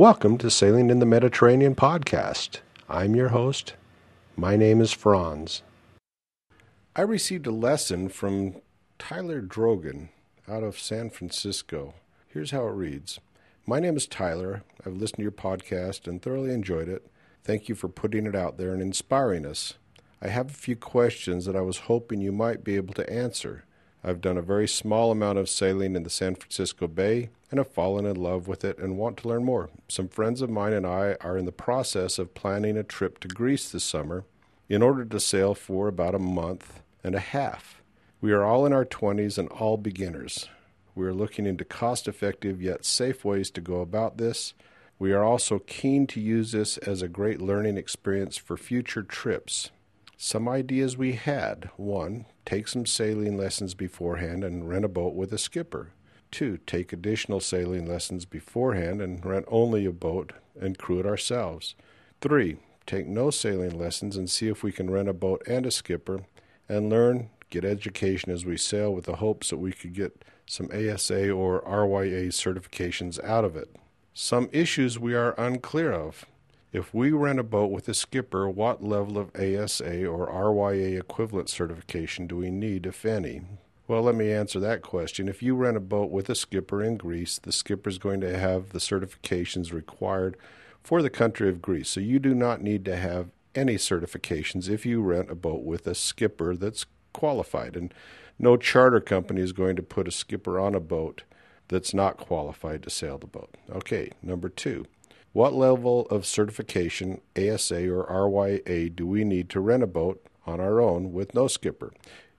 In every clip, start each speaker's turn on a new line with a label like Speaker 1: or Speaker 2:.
Speaker 1: Welcome to Sailing in the Mediterranean podcast. I'm your host. My name is Franz. I received a lesson from Tyler Drogan out of San Francisco. Here's how it reads My name is Tyler. I've listened to your podcast and thoroughly enjoyed it. Thank you for putting it out there and inspiring us. I have a few questions that I was hoping you might be able to answer. I've done a very small amount of sailing in the San Francisco Bay and have fallen in love with it and want to learn more. Some friends of mine and I are in the process of planning a trip to Greece this summer in order to sail for about a month and a half. We are all in our 20s and all beginners. We are looking into cost effective yet safe ways to go about this. We are also keen to use this as a great learning experience for future trips. Some ideas we had one, take some sailing lessons beforehand and rent a boat with a skipper. Two, take additional sailing lessons beforehand and rent only a boat and crew it ourselves. Three, take no sailing lessons and see if we can rent a boat and a skipper and learn, get education as we sail with the hopes that we could get some ASA or RYA certifications out of it. Some issues we are unclear of. If we rent a boat with a skipper, what level of ASA or RYA equivalent certification do we need, if any? Well, let me answer that question. If you rent a boat with a skipper in Greece, the skipper is going to have the certifications required for the country of Greece. So you do not need to have any certifications if you rent a boat with a skipper that's qualified. And no charter company is going to put a skipper on a boat that's not qualified to sail the boat. Okay, number two. What level of certification, ASA or RYA, do we need to rent a boat on our own with no skipper?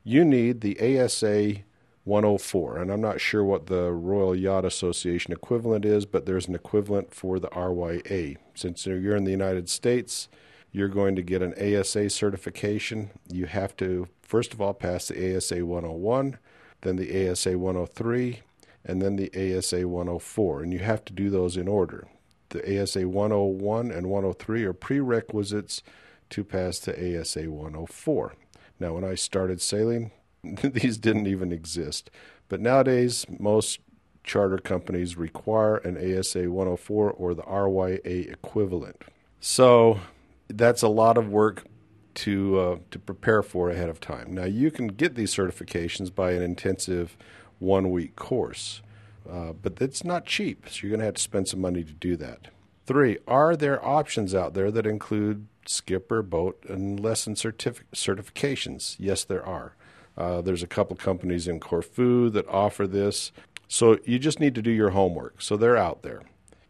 Speaker 1: You need the ASA 104, and I'm not sure what the Royal Yacht Association equivalent is, but there's an equivalent for the RYA. Since you're in the United States, you're going to get an ASA certification. You have to, first of all, pass the ASA 101, then the ASA 103, and then the ASA 104, and you have to do those in order the ASA 101 and 103 are prerequisites to pass the ASA 104. Now, when I started sailing, these didn't even exist. But nowadays, most charter companies require an ASA 104 or the RYA equivalent. So that's a lot of work to uh, to prepare for ahead of time. Now you can get these certifications by an intensive one week course. Uh, but it's not cheap, so you're going to have to spend some money to do that. Three, are there options out there that include skipper, boat, and lesson certific- certifications? Yes, there are. Uh, there's a couple companies in Corfu that offer this. So you just need to do your homework. So they're out there.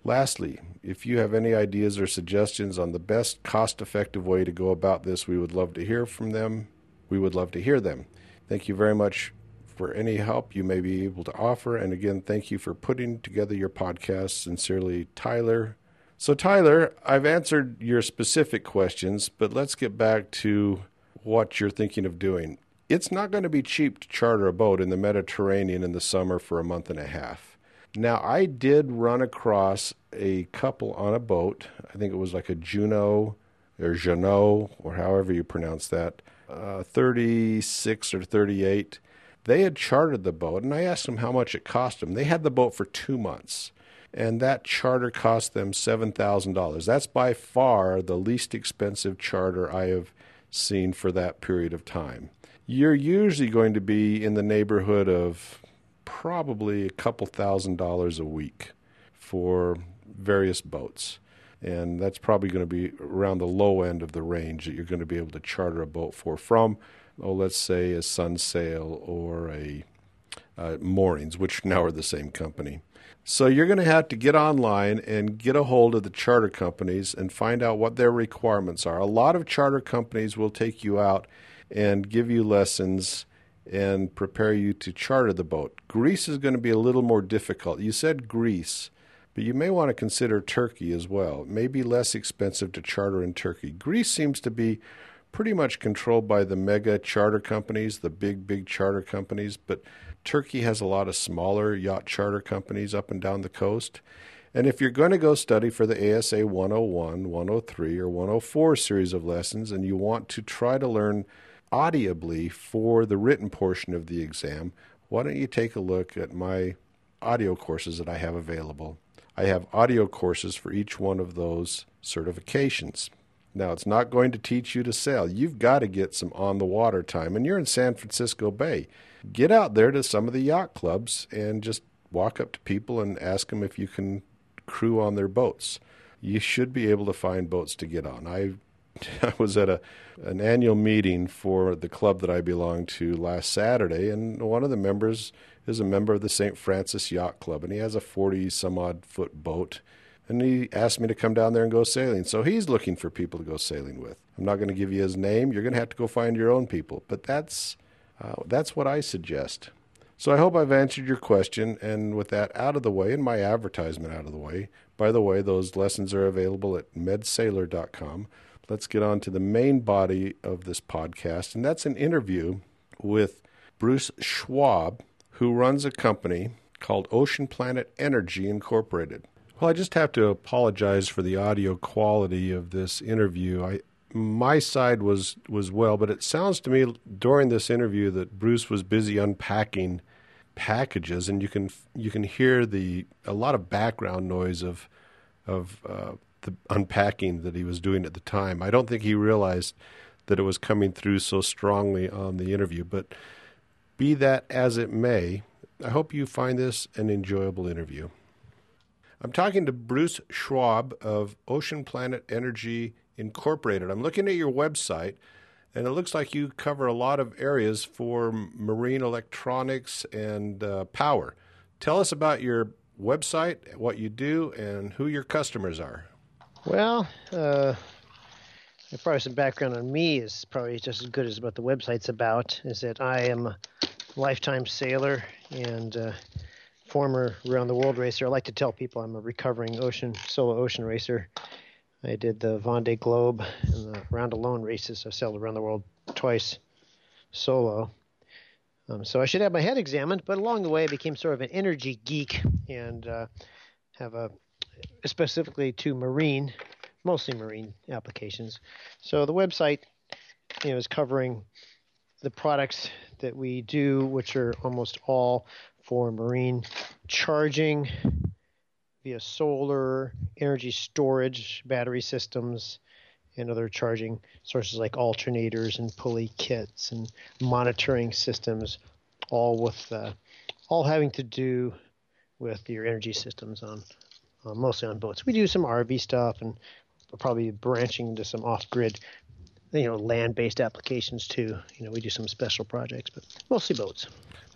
Speaker 1: Lastly, if you have any ideas or suggestions on the best cost effective way to go about this, we would love to hear from them. We would love to hear them. Thank you very much for any help you may be able to offer. And again, thank you for putting together your podcast. Sincerely, Tyler. So, Tyler, I've answered your specific questions, but let's get back to what you're thinking of doing. It's not going to be cheap to charter a boat in the Mediterranean in the summer for a month and a half. Now, I did run across a couple on a boat. I think it was like a Juno or Jeanneau, or however you pronounce that, uh, 36 or 38 they had chartered the boat, and I asked them how much it cost them. They had the boat for two months, and that charter cost them $7,000. That's by far the least expensive charter I have seen for that period of time. You're usually going to be in the neighborhood of probably a couple thousand dollars a week for various boats. And that's probably going to be around the low end of the range that you're going to be able to charter a boat for from oh, let's say a Sunsail or a uh, Moorings, which now are the same company. So you're going to have to get online and get a hold of the charter companies and find out what their requirements are. A lot of charter companies will take you out and give you lessons and prepare you to charter the boat. Greece is going to be a little more difficult. You said Greece, but you may want to consider Turkey as well. It may be less expensive to charter in Turkey. Greece seems to be pretty much controlled by the mega charter companies, the big, big charter companies, but Turkey has a lot of smaller yacht charter companies up and down the coast. And if you're going to go study for the ASA 101, 103, or 104 series of lessons, and you want to try to learn audibly for the written portion of the exam, why don't you take a look at my audio courses that I have available? I have audio courses for each one of those certifications. Now, it's not going to teach you to sail. You've got to get some on the water time, and you're in San Francisco Bay. Get out there to some of the yacht clubs and just walk up to people and ask them if you can crew on their boats. You should be able to find boats to get on. I I was at a an annual meeting for the club that I belong to last Saturday, and one of the members is a member of the St. Francis Yacht Club, and he has a forty some odd foot boat. And he asked me to come down there and go sailing. So he's looking for people to go sailing with. I'm not going to give you his name. You're going to have to go find your own people. But that's uh, that's what I suggest. So I hope I've answered your question. And with that out of the way and my advertisement out of the way, by the way, those lessons are available at medsailor.com let's get on to the main body of this podcast, and that's an interview with Bruce Schwab, who runs a company called Ocean Planet Energy Incorporated. Well, I just have to apologize for the audio quality of this interview. I my side was was well, but it sounds to me during this interview that Bruce was busy unpacking packages, and you can you can hear the a lot of background noise of of uh, the unpacking that he was doing at the time. I don't think he realized that it was coming through so strongly on the interview. But be that as it may, I hope you find this an enjoyable interview. I'm talking to Bruce Schwab of Ocean Planet Energy Incorporated. I'm looking at your website, and it looks like you cover a lot of areas for marine electronics and uh, power. Tell us about your website, what you do, and who your customers are.
Speaker 2: Well, uh, probably some background on me is probably just as good as what the website's about. Is that I am a lifetime sailor and uh, former around the world racer. I like to tell people I'm a recovering ocean solo ocean racer. I did the Vendée Globe and the Round Alone races. I've sailed around the world twice solo. Um, so I should have my head examined, but along the way I became sort of an energy geek and uh, have a specifically to marine, mostly marine applications. So the website you know, is covering the products that we do, which are almost all for marine charging via solar, energy storage, battery systems, and other charging sources like alternators and pulley kits and monitoring systems, all with uh, all having to do with your energy systems on uh, mostly on boats. We do some RV stuff and probably branching into some off-grid, you know, land-based applications too. You know, we do some special projects, but mostly boats.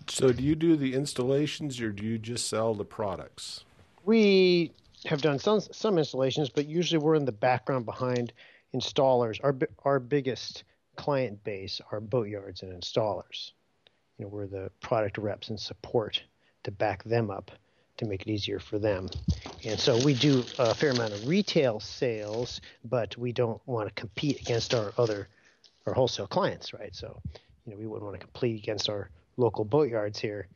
Speaker 1: So, do you do the installations, or do you just sell the products?
Speaker 2: We have done some some installations, but usually we're in the background behind installers. Our our biggest client base are boatyards and installers. You know, we're the product reps and support to back them up to make it easier for them. And so we do a fair amount of retail sales, but we don't want to compete against our other our wholesale clients, right? So, you know, we wouldn't want to compete against our local boatyards here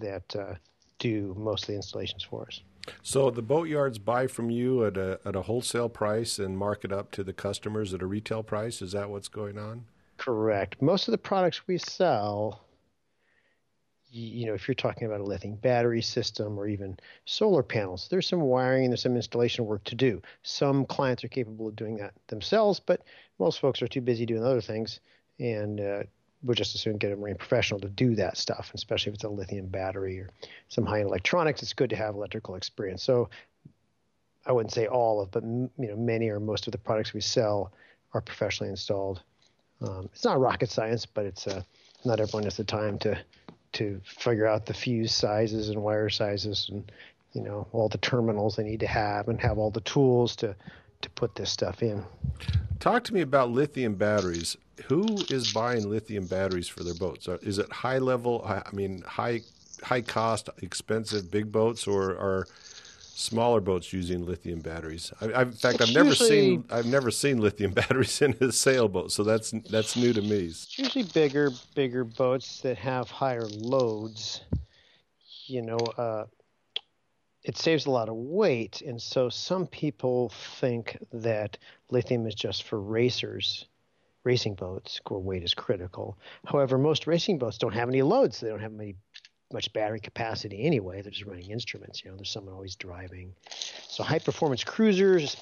Speaker 2: that uh, do most of the installations for us.
Speaker 1: So the boatyards buy from you at a at a wholesale price and mark it up to the customers at a retail price. Is that what's going on?
Speaker 2: Correct. Most of the products we sell you know, if you're talking about a lithium battery system or even solar panels, there's some wiring and there's some installation work to do. Some clients are capable of doing that themselves, but most folks are too busy doing other things, and uh, we'll just as soon get a marine professional to do that stuff, especially if it's a lithium battery or some high-end electronics. It's good to have electrical experience. So I wouldn't say all of, but you know, many or most of the products we sell are professionally installed. Um, it's not rocket science, but it's uh, not everyone has the time to to figure out the fuse sizes and wire sizes and you know all the terminals they need to have and have all the tools to to put this stuff in.
Speaker 1: talk to me about lithium batteries. Who is buying lithium batteries for their boats? Is it high level? I mean, high high cost, expensive big boats, or are smaller boats using lithium batteries? I, I, in fact, I've never usually, seen I've never seen lithium batteries in a sailboat, so that's that's new to me.
Speaker 2: It's usually bigger bigger boats that have higher loads. You know, uh, it saves a lot of weight, and so some people think that lithium is just for racers, racing boats, where weight is critical. However, most racing boats don't have any loads; they don't have any much battery capacity anyway. They're just running instruments. You know, there's someone always driving. So high performance cruisers,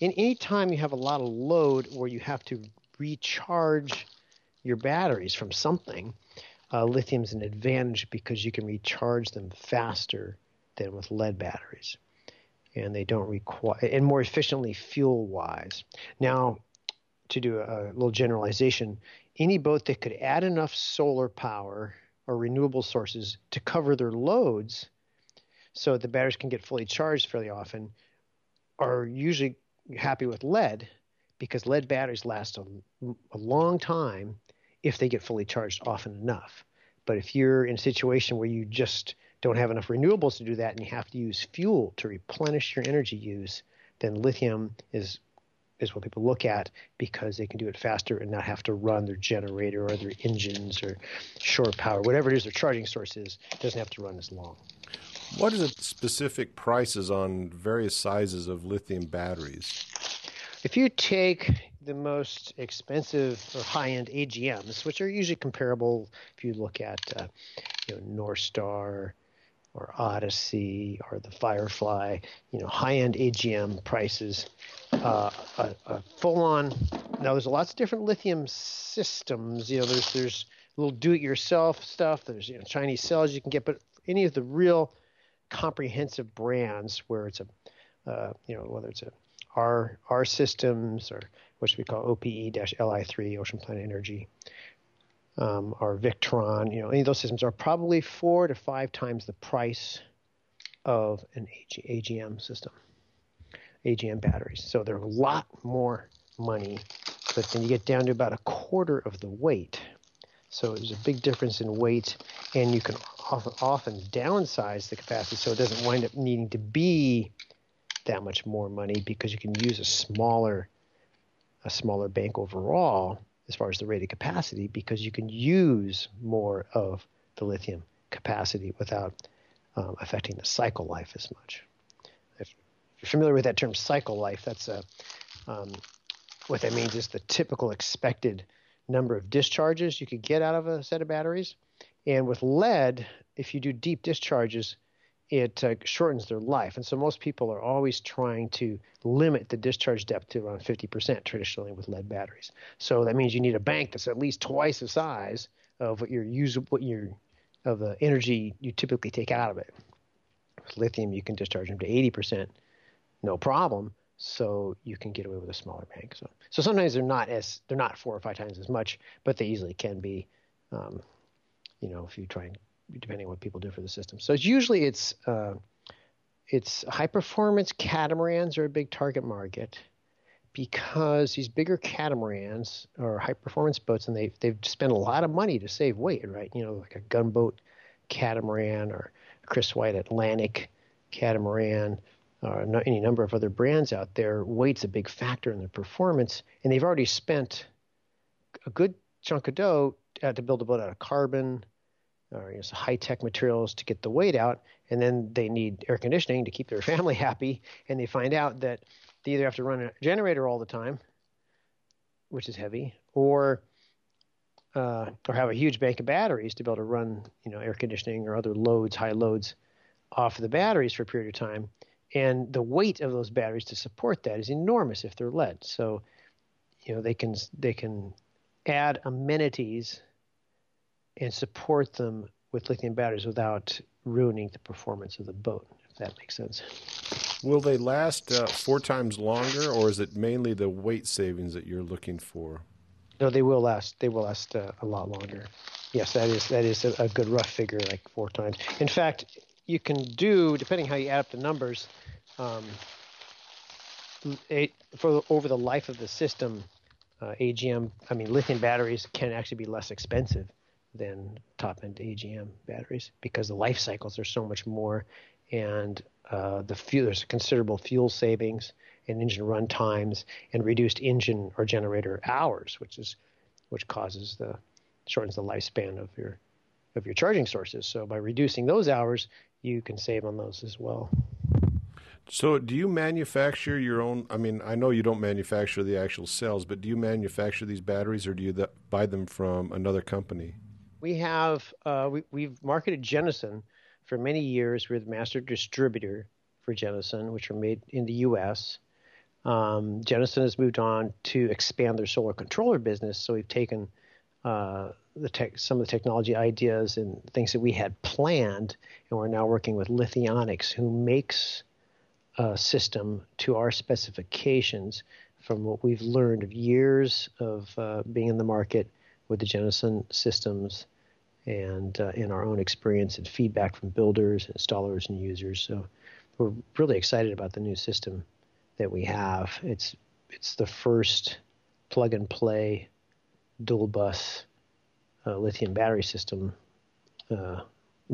Speaker 2: in any time you have a lot of load where you have to recharge your batteries from something, uh, lithium's an advantage because you can recharge them faster than with lead batteries. And they don't require, and more efficiently fuel wise. Now, to do a, little generalization, any boat that could add enough solar power or renewable sources to cover their loads so that the batteries can get fully charged fairly often are usually happy with lead because lead batteries last a, a long time if they get fully charged often enough. But if you're in a situation where you just don't have enough renewables to do that and you have to use fuel to replenish your energy use, then lithium is is what people look at because they can do it faster and not have to run their generator or their engines or shore power, whatever it is their charging source is, doesn't have to run as long.
Speaker 1: What are the specific prices on various sizes of lithium batteries?
Speaker 2: If you take the most expensive or high-end AGMs, which are usually comparable, if you look at uh, you know Northstar or Odyssey or the Firefly, you know, high-end AGM prices, uh, a, a full-on. Now, there's lots of different lithium systems. You know, there's there's little do-it-yourself stuff. There's you know Chinese cells you can get, but any of the real comprehensive brands where it's a, uh, you know, whether it's a R R systems or what should we call OPE-LI3, Ocean Planet Energy, um, or Victron, you know, any of those systems are probably four to five times the price of an AG, AGM system, AGM batteries. So they're a lot more money, but then you get down to about a quarter of the weight. So there's a big difference in weight, and you can often, often downsize the capacity so it doesn't wind up needing to be that much more money because you can use a smaller a smaller bank overall as far as the rated capacity because you can use more of the lithium capacity without um, affecting the cycle life as much. If you're familiar with that term cycle life, that's a, um, what that means is the typical expected number of discharges you could get out of a set of batteries. And with lead, if you do deep discharges, it uh, shortens their life. And so most people are always trying to limit the discharge depth to around 50% traditionally with lead batteries. So that means you need a bank that's at least twice the size of what your use what your of the energy you typically take out of it. With lithium, you can discharge them to 80%, no problem. So you can get away with a smaller bank. So, so sometimes they're not as they're not four or five times as much, but they easily can be. Um, you know, if you try and depending on what people do for the system. So it's usually it's uh, it's high performance catamarans are a big target market because these bigger catamarans are high performance boats and they they've spent a lot of money to save weight, right? You know, like a gunboat catamaran or Chris White Atlantic catamaran or any number of other brands out there. Weight's a big factor in their performance, and they've already spent a good chunk of dough uh, to build a boat out of carbon or you know, high tech materials to get the weight out, and then they need air conditioning to keep their family happy, and they find out that they either have to run a generator all the time, which is heavy, or uh, or have a huge bank of batteries to be able to run you know air conditioning or other loads, high loads, off of the batteries for a period of time. And the weight of those batteries to support that is enormous if they're lead. So, you know, they can they can add amenities and support them with lithium batteries without ruining the performance of the boat, if that makes sense.
Speaker 1: Will they last uh, four times longer, or is it mainly the weight savings that you're looking for?
Speaker 2: No, they will last. They will last uh, a lot longer. Yes, that is that is a, a, good rough figure, like four times. In fact, you can do depending how you add up the numbers. Um, for over the life of the system, uh, AGM, I mean, lithium batteries can actually be less expensive than top end AGM batteries because the life cycles are so much more, and uh, the fuel, there's considerable fuel savings and engine run times and reduced engine or generator hours, which is which causes the shortens the lifespan of your of your charging sources. So by reducing those hours, you can save on those as well.
Speaker 1: So, do you manufacture your own? I mean, I know you don't manufacture the actual cells, but do you manufacture these batteries, or do you th- buy them from another company?
Speaker 2: We have uh, we, we've marketed Genasun for many years. We're the master distributor for Genasun, which are made in the U.S. Um, has moved on to expand their solar controller business, so we've taken uh, the tech, some of the technology ideas and things that we had planned, and we're now working with Lithionics, who makes a system to our specifications from what we've learned of years of uh, being in the market with the Genasun systems and uh, in our own experience and feedback from builders, installers, and users. So we're really excited about the new system that we have. It's it's the first plug and play dual bus uh, lithium battery system uh,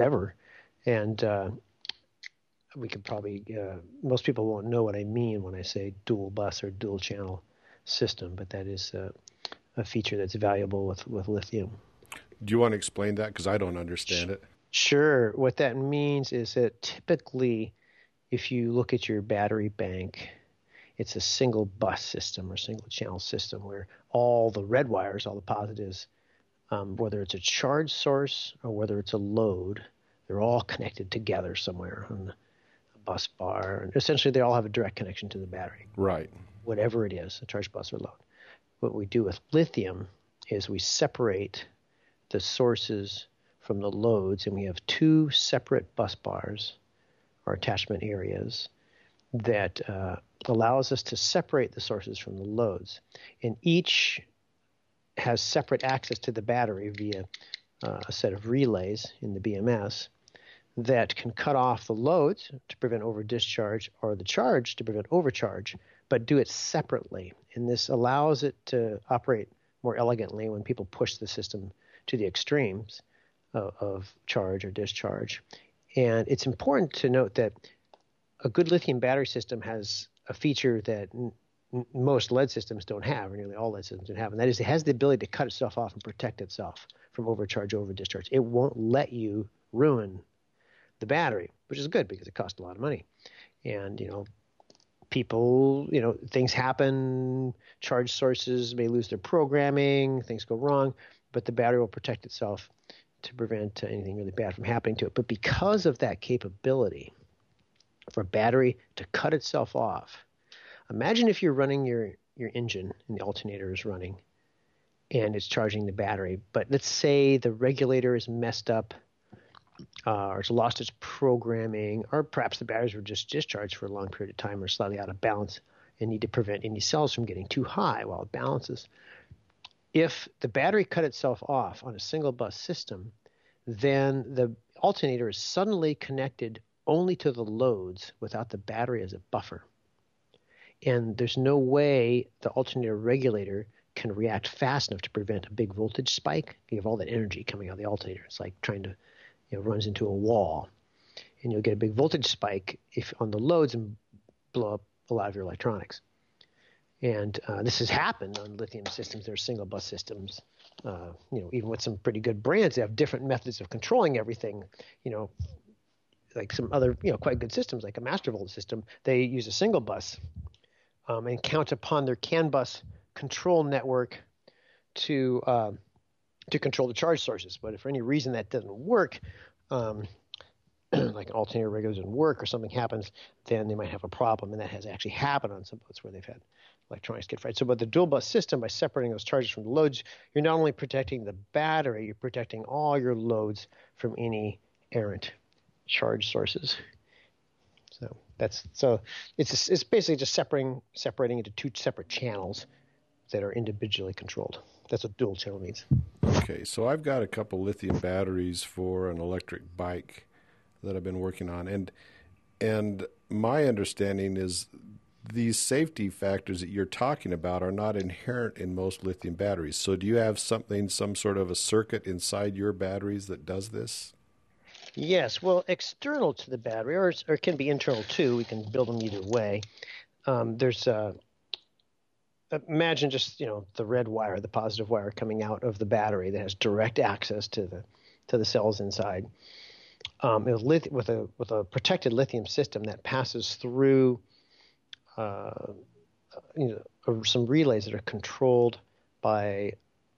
Speaker 2: ever, and uh, we could probably uh, most people won't know what I mean when I say dual bus or dual channel system, but that is uh, a feature that's valuable with with lithium.
Speaker 1: Do you want to explain that because I don't understand it?
Speaker 2: Sure. What that means is that typically, if you look at your battery bank it's a single bus system or single channel system where all the red wires, all the positives, um, whether it's a charge source or whether it's a load, they're all connected together somewhere on the bus bar. And essentially, they all have a direct connection to the battery.
Speaker 1: Right.
Speaker 2: Whatever it is, a charge bus or load. What we do with lithium is we separate the sources from the loads, and we have two separate bus bars or attachment areas that uh, allows us to separate the sources from the loads. And each has separate access to the battery via uh, a set of relays in the BMS that can cut off the loads to prevent over discharge or the charge to prevent overcharge, but do it separately. And this allows it to operate more elegantly when people push the system to the extremes of, of charge or discharge. And it's important to note that a good lithium battery system has a feature that n- most lead systems don't have, or nearly all lead systems don't have, and that is it has the ability to cut itself off and protect itself from overcharge, over discharge. It won't let you ruin the battery, which is good because it costs a lot of money. And you know, people, you know, things happen. Charge sources may lose their programming. Things go wrong, but the battery will protect itself to prevent anything really bad from happening to it. But because of that capability, for a battery to cut itself off. Imagine if you're running your, your engine and the alternator is running and it's charging the battery, but let's say the regulator is messed up uh, or it's lost its programming, or perhaps the batteries were just discharged for a long period of time or slightly out of balance and need to prevent any cells from getting too high while it balances. If the battery cut itself off on a single bus system, then the alternator is suddenly connected only to the loads without the battery as a buffer. And there's no way the alternator regulator can react fast enough to prevent a big voltage spike. You have all that energy coming out of the alternator. It's like trying to, you know, runs into a wall. And you'll get a big voltage spike if on the loads and blow up a lot of your electronics. And uh, this has happened on lithium systems. They're single bus systems. Uh, you know, even with some pretty good brands, they have different methods of controlling everything. You know, like some other you know quite good systems like a Mastervolt system, they use a single bus um, and count upon their CAN bus control network to uh, to control the charge sources. But if for any reason that doesn't work, um, like an alternator regulator doesn't work or something happens, then they might have a problem, and that has actually happened on some boats where they've had electronics get fried. So, but the dual bus system, by separating those charges from the loads, you're not only protecting the battery, you're protecting all your loads from any errant charge sources. So that's so it's it's basically just separating separating into two separate channels that are individually controlled. That's what dual channel means.
Speaker 1: Okay, so I've got a couple lithium batteries for an electric bike that I've been working on, and and my understanding is these safety factors that you're talking about are not inherent in most lithium batteries. So, do you have something, some sort of a circuit inside your batteries that does this?
Speaker 2: Yes. Well, external to the battery, or, or it can be internal too. We can build them either way. Um, there's a imagine just you know the red wire, the positive wire coming out of the battery that has direct access to the to the cells inside. Um, with, with a with a protected lithium system that passes through uh, you know some relays that are controlled by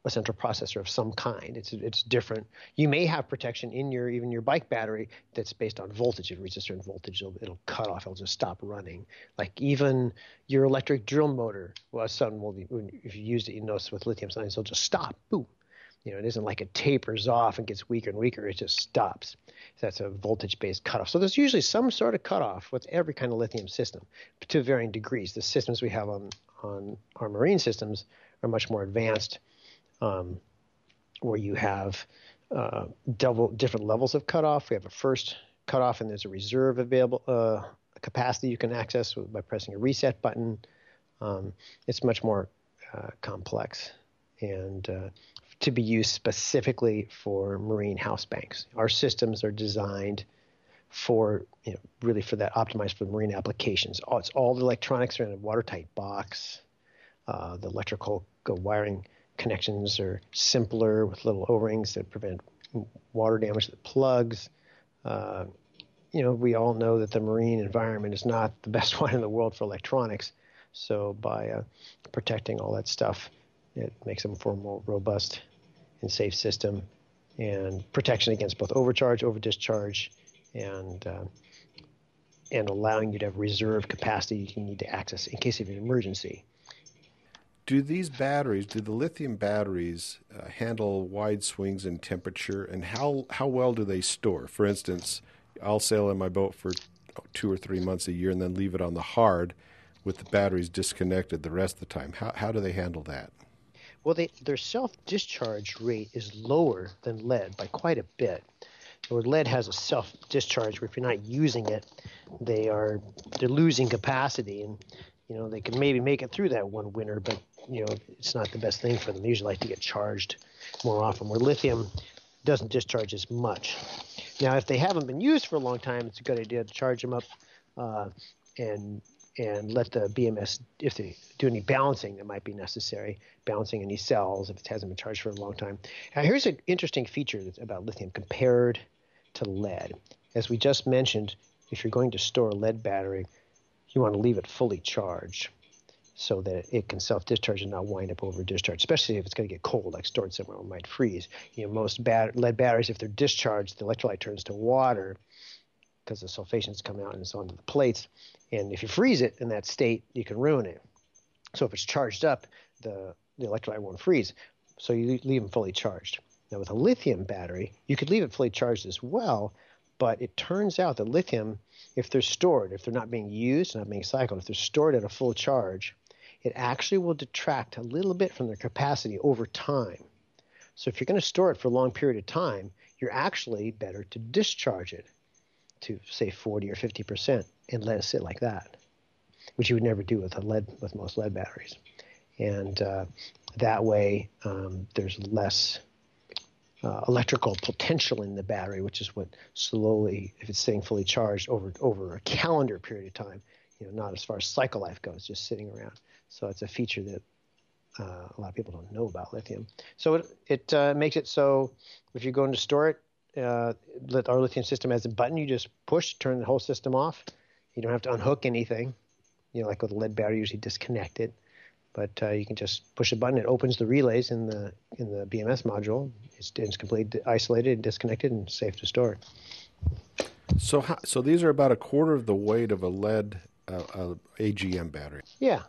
Speaker 2: a central processor of some kind. It's it's different. You may have protection in your even your bike battery that's based on voltage. It reaches a certain voltage, it'll, it'll cut off. It'll just stop running. Like even your electric drill motor, well, sudden will be, if you use it, you notice with lithium ions, it'll just stop. Boom. You know, it isn't like it tapers off and gets weaker and weaker. It just stops. So that's a voltage-based cutoff. So there's usually some sort of cutoff with every kind of lithium system, to varying degrees. The systems we have on on our marine systems are much more advanced um, where you have uh, double different levels of cutoff. We have a first cutoff, and there's a reserve available uh, capacity you can access by pressing a reset button. Um, it's much more uh, complex and uh, to be used specifically for marine house banks. Our systems are designed for you know really for that optimized for marine applications. All, it's all the electronics are in a watertight box. Uh, the electrical wiring connections are simpler with little O-rings that prevent water damage to the plugs. Uh, you know, we all know that the marine environment is not the best one in the world for electronics. So by uh, protecting all that stuff, it makes them for more robust and safe system and protection against both overcharge, over discharge, and uh, and allowing you to have reserve capacity you need to access in case of an emergency
Speaker 1: do these batteries, do the lithium batteries uh, handle wide swings in temperature, and how how well do they store? For instance, I'll sail in my boat for two or three months a year and then leave it on the hard with the batteries disconnected the rest of the time. How how do they handle that?
Speaker 2: Well, they, their self discharge rate is lower than lead by quite a bit. Where lead has a self discharge, where if you're not using it, they are they're losing capacity, and you know they can maybe make it through that one winter, but you know, it's not the best thing for them. They usually like to get charged more often, where lithium doesn't discharge as much. Now, if they haven't been used for a long time, it's a good idea to charge them up uh, and and let the BMS, if they do any balancing that might be necessary, balancing any cells if it hasn't been charged for a long time. Now, here's an interesting feature about lithium compared to lead. As we just mentioned, if you're going to store a lead battery, you want to leave it fully charged so that it can self-discharge and not wind up over discharge, especially if it's going to get cold, like stored somewhere it might freeze. You know, most bat- lead batteries, if they're discharged, the electrolyte turns to water because the sulfations come out and it's onto the plates. And if you freeze it in that state, you can ruin it. So if it's charged up, the, the electrolyte won't freeze. So you leave them fully charged. Now with a lithium battery, you could leave it fully charged as well, but it turns out that lithium, if they're stored, if they're not being used, not being cycled, if they're stored at a full charge, it actually will detract a little bit from their capacity over time. So if you're going to store it for a long period of time, you're actually better to discharge it to say 40 or 50 percent and let it sit like that, which you would never do with a lead with most lead batteries. And uh, that way, um, there's less uh, electrical potential in the battery, which is what slowly, if it's staying fully charged over over a calendar period of time, you know, not as far as cycle life goes, just sitting around. So it's a feature that uh, a lot of people don't know about lithium. So it, it uh, makes it so if you're going to store it, uh, our lithium system has a button you just push, turn the whole system off. You don't have to unhook anything. You know, like with a lead battery, you usually disconnect it. But uh, you can just push a button. It opens the relays in the in the BMS module. It's, it's completely isolated and disconnected and safe to store.
Speaker 1: So, how, so these are about a quarter of the weight of a lead uh, AGM battery.
Speaker 2: Yeah,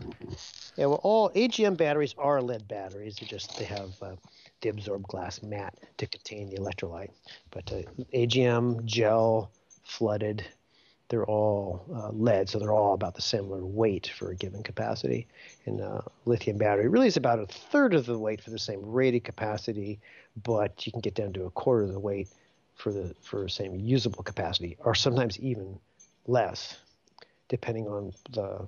Speaker 2: yeah. Well, all AGM batteries are lead batteries. They just they have uh, the absorbed glass mat to contain the electrolyte. But uh, AGM gel flooded, they're all uh, lead, so they're all about the similar weight for a given capacity. And uh, lithium battery really is about a third of the weight for the same rated capacity, but you can get down to a quarter of the weight for the for the same usable capacity, or sometimes even less depending on the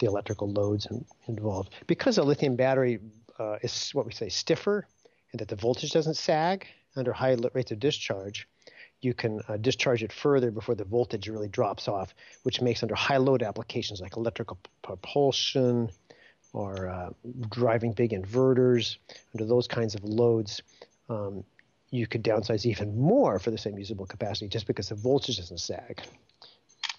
Speaker 2: the electrical loads in, involved. Because a lithium battery uh, is what we say stiffer, and that the voltage doesn't sag under high rates of discharge, you can uh, discharge it further before the voltage really drops off, which makes under high load applications like electrical propulsion or uh, driving big inverters, under those kinds of loads, um, you could downsize even more for the same usable capacity just because the voltage doesn't sag.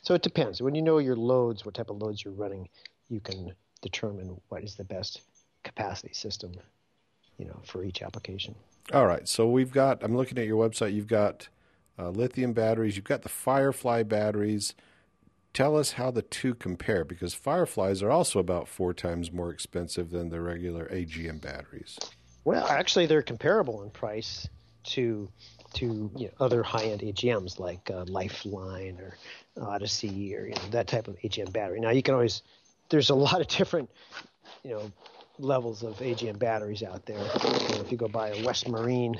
Speaker 2: So it depends. When you know your loads, what type of loads you're running, you can determine what is the best capacity system, you know, for each application.
Speaker 1: All right. So we've got. I'm looking at your website. You've got uh, lithium batteries. You've got the Firefly batteries. Tell us how the two compare because Fireflies are also about four times more expensive than the regular AGM batteries.
Speaker 2: Well, actually, they're comparable in price to to you know, other high-end AGMs like uh, Lifeline or Odyssey or you know, that type of AGM battery. Now you can always there's a lot of different you know levels of AGM batteries out there. You know, if you go buy a West Marine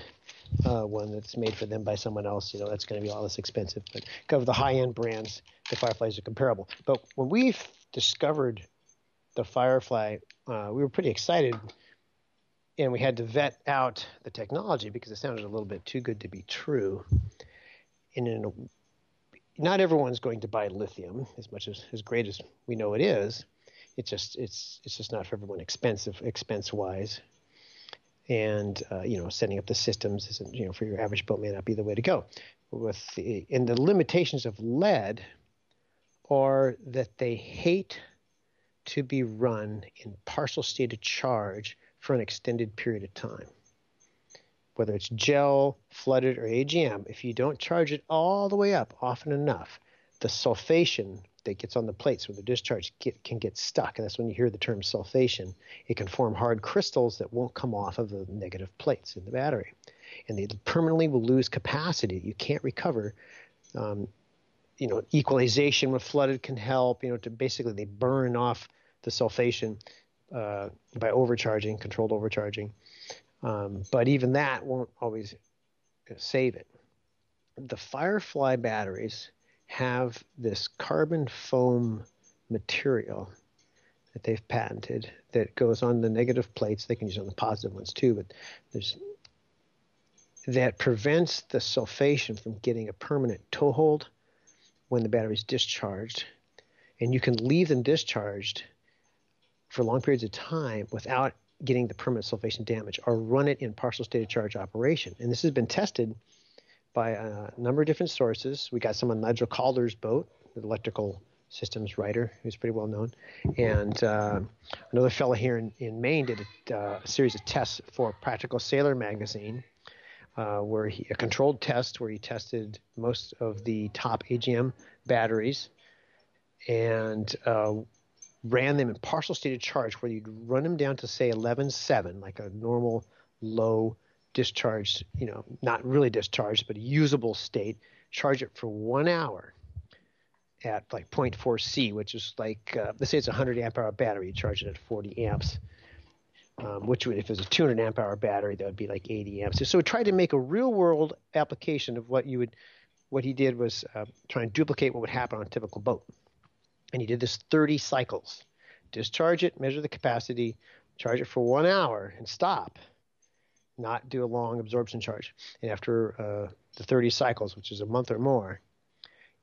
Speaker 2: uh, one that's made for them by someone else, you know that's going to be all this expensive. But of the high-end brands, the Fireflies are comparable. But when we discovered the Firefly, uh, we were pretty excited and we had to vet out the technology because it sounded a little bit too good to be true. And in a, not everyone's going to buy lithium as much as as great as we know it is. It's just it's it's just not for everyone expensive expense wise. And uh, you know, setting up the systems isn't you know for your average boat may not be the way to go. With the, and the limitations of lead are that they hate to be run in partial state of charge for an extended period of time. Whether it's gel, flooded, or AGM, if you don't charge it all the way up often enough, the sulfation that gets on the plates where the discharge get, can get stuck. And that's when you hear the term sulfation. It can form hard crystals that won't come off of the negative plates in the battery. And they permanently will lose capacity. You can't recover. Um, you know, equalization with flooded can help, you know, to basically they burn off the sulfation uh, by overcharging, controlled overcharging. Um, but even that won't always save it. The Firefly batteries have this carbon foam material that they've patented that goes on the negative plates. They can use it on the positive ones too, but there's that prevents the sulfation from getting a permanent toehold when the battery is discharged. And you can leave them discharged for long periods of time without getting the permanent sulfation damage or run it in partial state of charge operation. And this has been tested by a number of different sources. We got some on Nigel Calder's boat, the electrical systems writer, who's pretty well known. And uh, another fellow here in, in Maine did a, uh, a, series of tests for Practical Sailor magazine, uh, where he, a controlled test where he tested most of the top AGM batteries and uh, ran them in partial state of charge where you'd run them down to say 11.7, like a normal low discharged, you know, not really discharged, but a usable state, charge it for one hour at like 0.4 C, which is like, uh, let's say it's a 100 amp hour battery, you charge it at 40 amps. Um, which would, if it was a 200 amp hour battery, that would be like 80 amps. So, try to make a real world application of what you would, what he did was uh, try and duplicate what would happen on a typical boat and he did this 30 cycles. Discharge it, measure the capacity, charge it for one hour, and stop. Not do a long absorption charge. And after uh, the 30 cycles, which is a month or more,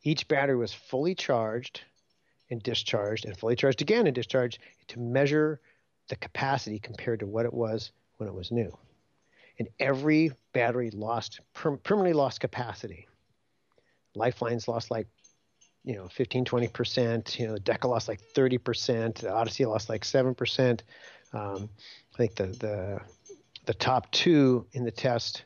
Speaker 2: each battery was fully charged and discharged, and fully charged again and discharged to measure the capacity compared to what it was when it was new. And every battery lost per- permanently lost capacity. Lifelines lost like you know 15 20 percent you know Deka lost like 30 percent odyssey lost like 7 percent um, i think the, the the top two in the test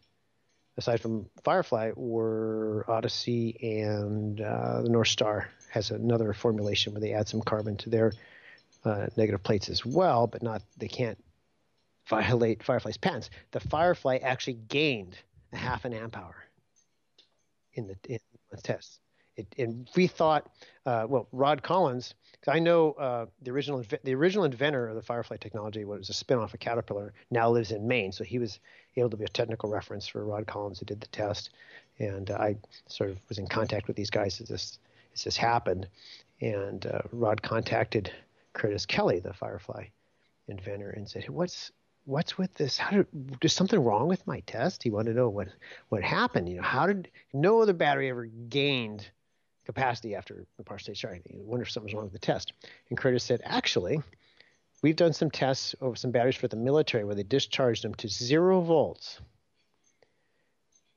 Speaker 2: aside from firefly were odyssey and uh, the north star has another formulation where they add some carbon to their uh, negative plates as well but not they can't violate firefly's patents. The firefly actually gained a half an amp hour in the, in the test it, and we thought, uh, well, Rod Collins, because I know uh, the original the original inventor of the Firefly technology was a spinoff of Caterpillar. Now lives in Maine, so he was able to be a technical reference for Rod Collins who did the test. And uh, I sort of was in contact with these guys as this as this happened, and uh, Rod contacted Curtis Kelly, the Firefly inventor, and said, hey, "What's what's with this? How did is something wrong with my test?" He wanted to know what what happened. You know, how did no other battery ever gained capacity after the partial state charge? I wonder if something's wrong with the test. And Curtis said, "Actually." We've done some tests over some batteries for the military where they discharged them to zero volts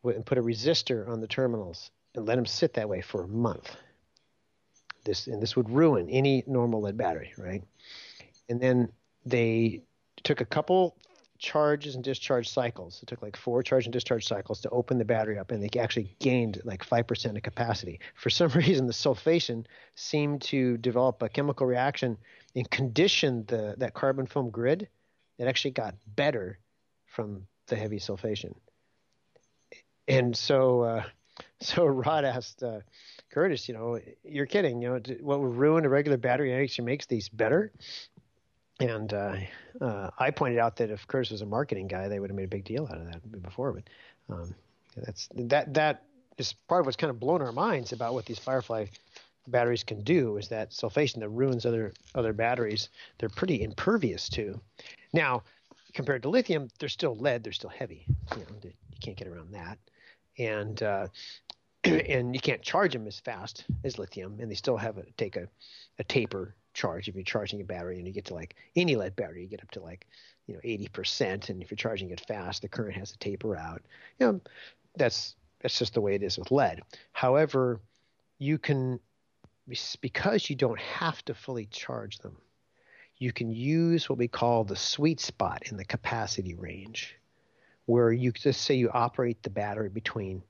Speaker 2: and put a resistor on the terminals and let them sit that way for a month. This and this would ruin any normal lead battery, right? And then they took a couple charges and discharge cycles. It took like four charge and discharge cycles to open the battery up, and they actually gained like 5% of capacity. For some reason, the sulfation seemed to develop a chemical reaction and conditioned the, that carbon film grid. It actually got better from the heavy sulfation. And so, uh, so Rod asked uh, Curtis, you know, you're kidding. You know, what would ruin a regular battery actually makes these better. And uh, uh, I pointed out that if Curtis was a marketing guy, they would have made a big deal out of that before. But um, that's that that is part of what's kind of blown our minds about what these Firefly batteries can do. Is that sulfation that ruins other other batteries? They're pretty impervious to. Now, compared to lithium, they're still lead. They're still heavy. You know, you can't get around that. And uh, and you can't charge them as fast as lithium, and they still have a take a, a taper charge if you're charging a battery and you get to like any lead battery you get up to like you know 80% and if you're charging it fast the current has to taper out. You know that's that's just the way it is with lead. However you can because you don't have to fully charge them you can use what we call the sweet spot in the capacity range where you just say you operate the battery between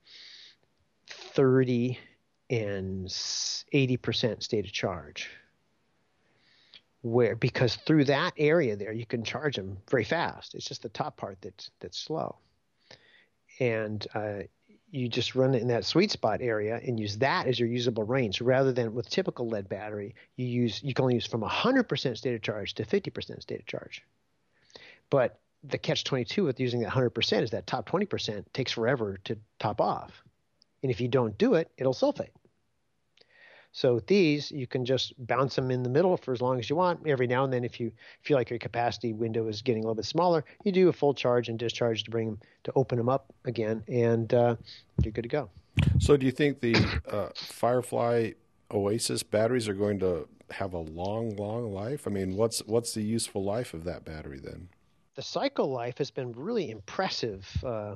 Speaker 2: 30 and 80% state of charge where because through that area there you can charge them very fast. It's just the top part that's that's slow, and uh, you just run it in that sweet spot area and use that as your usable range rather than with typical lead battery you use you can only use from 100% state of charge to 50% state of charge. But the catch 22 with using that 100% is that top 20% takes forever to top off. And if you don't do it, it'll sulfate. So with these, you can just bounce them in the middle for as long as you want. Every now and then, if you feel like your capacity window is getting a little bit smaller, you do a full charge and discharge to bring them to open them up again, and uh, you're good to go.
Speaker 1: So, do you think the uh, Firefly Oasis batteries are going to have a long, long life? I mean, what's what's the useful life of that battery then?
Speaker 2: The cycle life has been really impressive. Uh,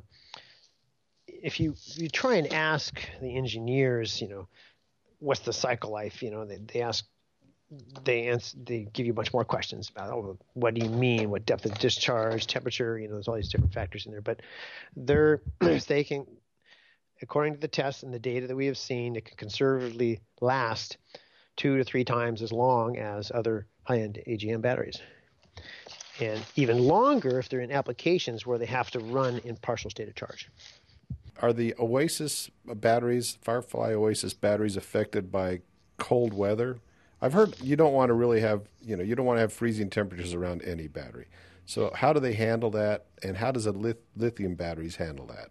Speaker 2: if you you try and ask the engineers, you know, what's the cycle life? You know, they, they ask, they answer, they give you a bunch more questions about, oh, what do you mean? What depth of discharge, temperature? You know, there's all these different factors in there. But they're they can, according to the tests and the data that we have seen, it can conservatively last two to three times as long as other high-end AGM batteries. And even longer if they're in applications where they have to run in partial state of charge
Speaker 1: are the Oasis batteries, Firefly Oasis batteries, affected by cold weather? I've heard you don't want to really have, you know, you don't want to have freezing temperatures around any battery. So how do they handle that, and how does a lithium batteries handle that?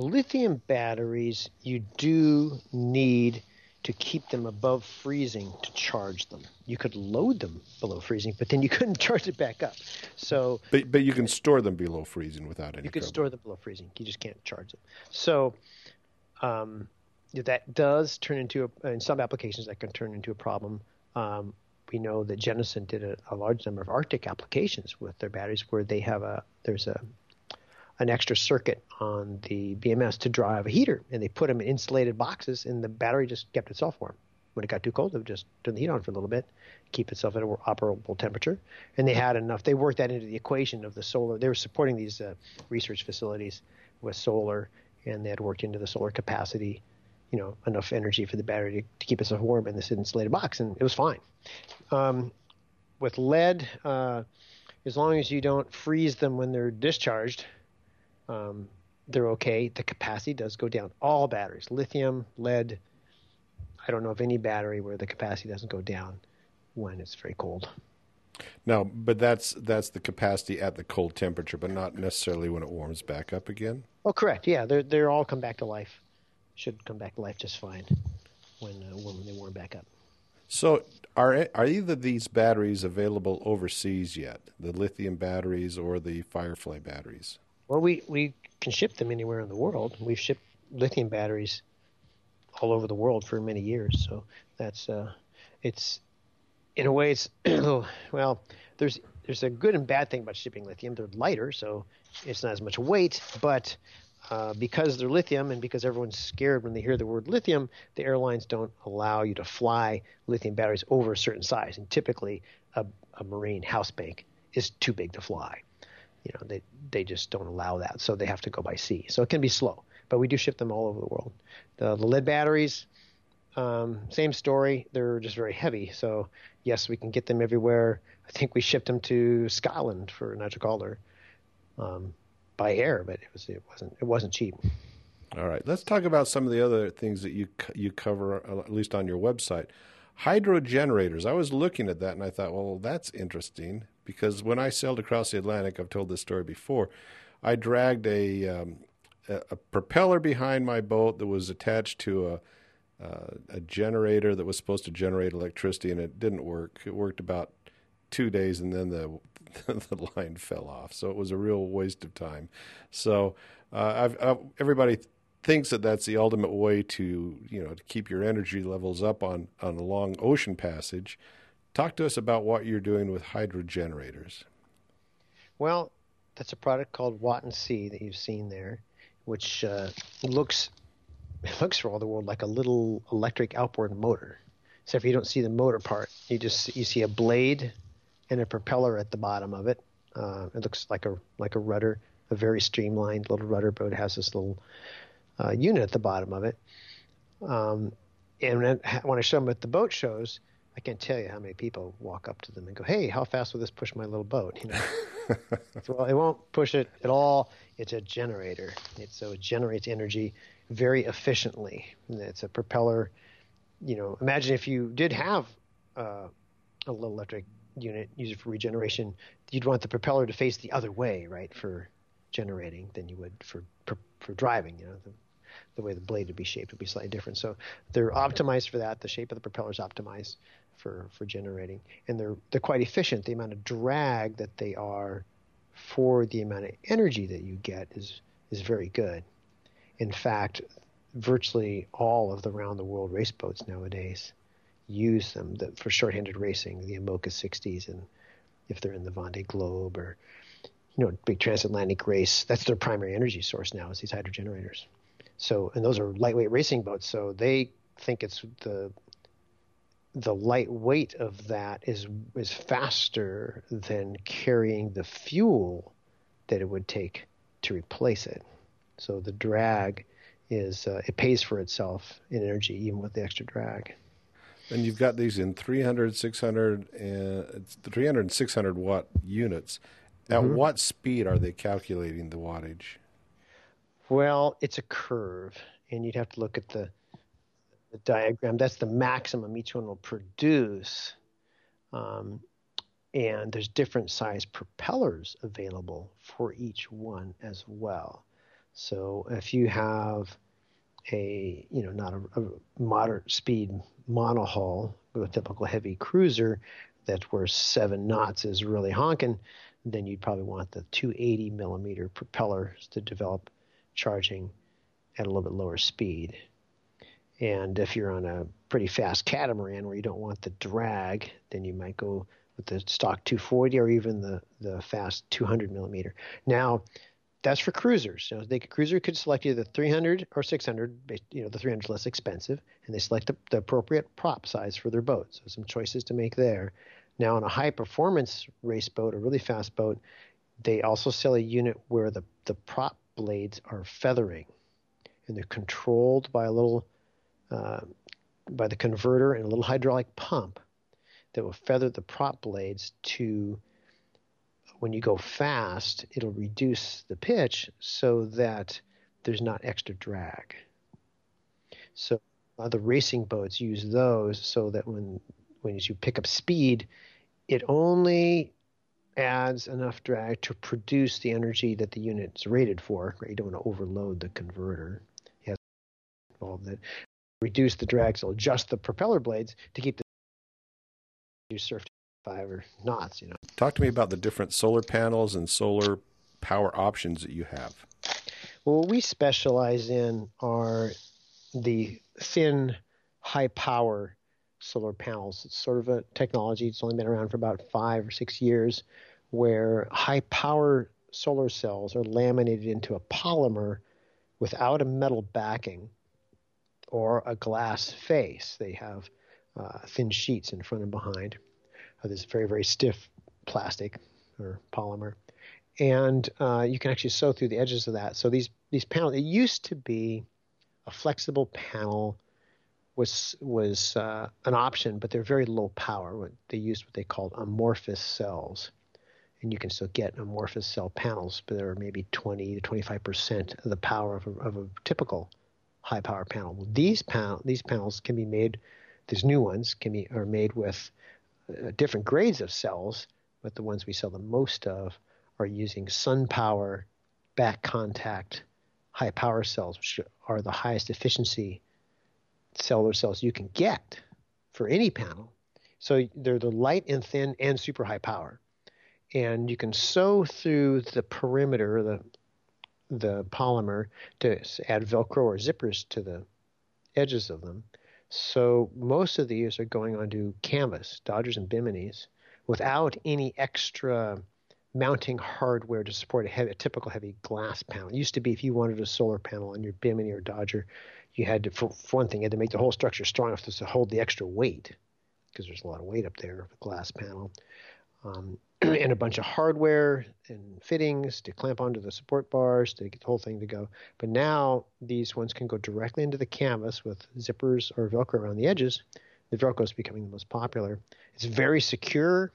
Speaker 2: lithium batteries, you do need to keep them above freezing to charge them. You could load them below freezing, but then you couldn't charge it back up. So,
Speaker 1: but but you can store them below freezing without any.
Speaker 2: You can
Speaker 1: trouble.
Speaker 2: store them below freezing. You just can't charge them. So, um, that does turn into a, in some applications that can turn into a problem. Um, we know that Genasun did a, a large number of Arctic applications with their batteries, where they have a there's a an extra circuit on the BMS to drive a heater, and they put them in insulated boxes, and the battery just kept itself warm. When it got too cold, it would just turn the heat on for a little bit, keep itself at an operable temperature. And they had enough. They worked that into the equation of the solar. They were supporting these uh, research facilities with solar, and they had worked into the solar capacity, you know, enough energy for the battery to, to keep itself warm in this insulated box, and it was fine. Um, with lead, uh, as long as you don't freeze them when they're discharged, um, they're okay. The capacity does go down. All batteries, lithium, lead. I don't know of any battery where the capacity doesn't go down when it's very cold.
Speaker 1: No, but that's that's the capacity at the cold temperature, but not necessarily when it warms back up again.
Speaker 2: Oh, correct. Yeah, they're they're all come back to life. Should come back to life just fine when uh, when they warm back up.
Speaker 1: So, are are either of these batteries available overseas yet? The lithium batteries or the Firefly batteries?
Speaker 2: Well, we we can ship them anywhere in the world. We've shipped lithium batteries all over the world for many years. So that's uh, it's in a way it's well there's there's a good and bad thing about shipping lithium. They're lighter, so it's not as much weight, but uh, because they're lithium and because everyone's scared when they hear the word lithium, the airlines don't allow you to fly lithium batteries over a certain size. And typically, a, a marine house bank is too big to fly. You know, they they just don't allow that, so they have to go by sea. So it can be slow, but we do ship them all over the world. The, the lead batteries, um, same story. They're just very heavy. So yes, we can get them everywhere. I think we shipped them to Scotland for Nigel Calder. Um, by air, but it was it wasn't it wasn't cheap.
Speaker 1: All right, let's talk about some of the other things that you you cover uh, at least on your website. Hydro generators. I was looking at that and I thought, well, that's interesting because when I sailed across the Atlantic, I've told this story before. I dragged a um, a, a propeller behind my boat that was attached to a uh, a generator that was supposed to generate electricity, and it didn't work. It worked about two days, and then the the line fell off. So it was a real waste of time. So uh, I've, I've, everybody thinks that that's the ultimate way to you know to keep your energy levels up on on a long ocean passage. Talk to us about what you're doing with hydro generators.
Speaker 2: Well, that's a product called Watt&Sea that you've seen there, which uh, looks looks for all the world like a little electric outboard motor. Except for you don't see the motor part. You just you see a blade and a propeller at the bottom of it. Uh, it looks like a like a rudder, a very streamlined little rudder, but it has this little uh, unit at the bottom of it. Um, and when I, when I show them at the boat shows, I can't tell you how many people walk up to them and go, "Hey, how fast will this push my little boat?" You know, well, it won't push it at all. It's a generator. It, so it generates energy very efficiently. It's a propeller. You know, imagine if you did have uh, a little electric unit, use it for regeneration, you'd want the propeller to face the other way, right, for generating than you would for for, for driving. You know, the, the way the blade would be shaped would be slightly different. So they're optimized for that. The shape of the propeller is optimized for for generating, and they're they're quite efficient. The amount of drag that they are for the amount of energy that you get is is very good. In fact, virtually all of the round the world race boats nowadays use them the, for short-handed racing, the IMOCA 60s, and if they're in the Vendée Globe or you know big transatlantic race, that's their primary energy source now is these hydro generators. So and those are lightweight racing boats, so they think it's the the light weight of that is is faster than carrying the fuel that it would take to replace it. So the drag is uh, it pays for itself in energy even with the extra drag.
Speaker 1: And you've got these in 300, 600, and 300 and 600 watt units. At mm-hmm. what speed are they calculating the wattage?
Speaker 2: Well, it's a curve, and you'd have to look at the, the diagram. That's the maximum each one will produce. Um, and there's different size propellers available for each one as well. So if you have a you know not a, a moderate speed monohull with a typical heavy cruiser that's where seven knots is really honking, then you'd probably want the 280 millimeter propellers to develop charging at a little bit lower speed. And if you're on a pretty fast catamaran where you don't want the drag, then you might go with the stock 240 or even the, the fast 200 millimeter. Now, that's for cruisers. Know, they cruiser could select either 300 or 600. You know, the 300 is less expensive, and they select the, the, appropriate prop size for their boat. So some choices to make there. Now, on a high performance race boat, a really fast boat, they also sell a unit where the the prop blades are feathering, and they're controlled by a little uh, by the converter and a little hydraulic pump that will feather the prop blades to when you go fast, it'll reduce the pitch so that there's not extra drag. So uh, the racing boats use those so that when when you pick up speed, it only adds enough drag to produce the energy that the unit's rated for. Right? You don't want to overload the converter. You have involved that. Reduce the drag, so adjust the propeller blades to keep the you surf five or knots. You know.
Speaker 1: Talk to me about the different solar panels and solar power options that you have.
Speaker 2: Well, what we specialize in are the thin, high power solar panels. It's sort of a technology. It's only been around for about five or six years, where high power solar cells are laminated into a polymer without a metal backing or a glass face. They have uh, thin sheets in front and behind of this very, very stiff plastic or polymer. And uh, you can actually sew through the edges of that. So these, these panels, it used to be a flexible panel was was uh, an option, but they're very low power. They used what they called amorphous cells, and you can still get amorphous cell panels, but they're maybe 20 to 25 percent of the power of a, of a typical high power panel. Well, these panel these panels can be made. These new ones can be are made with uh, different grades of cells, but the ones we sell the most of are using SunPower, back contact, high power cells, which are the highest efficiency cellular cells you can get for any panel. So they're the light and thin and super high power. And you can sew through the perimeter, the the polymer to add Velcro or zippers to the edges of them. So most of these are going onto canvas, Dodgers and Biminis, without any extra mounting hardware to support a, heavy, a typical heavy glass panel. It used to be if you wanted a solar panel on your Bimini or Dodger, you had to, for, for one thing, you had to make the whole structure strong enough to hold the extra weight because there's a lot of weight up there, the glass panel, um, and a bunch of hardware and fittings to clamp onto the support bars to get the whole thing to go. But now these ones can go directly into the canvas with zippers or Velcro around the edges. The Velcro is becoming the most popular. It's very secure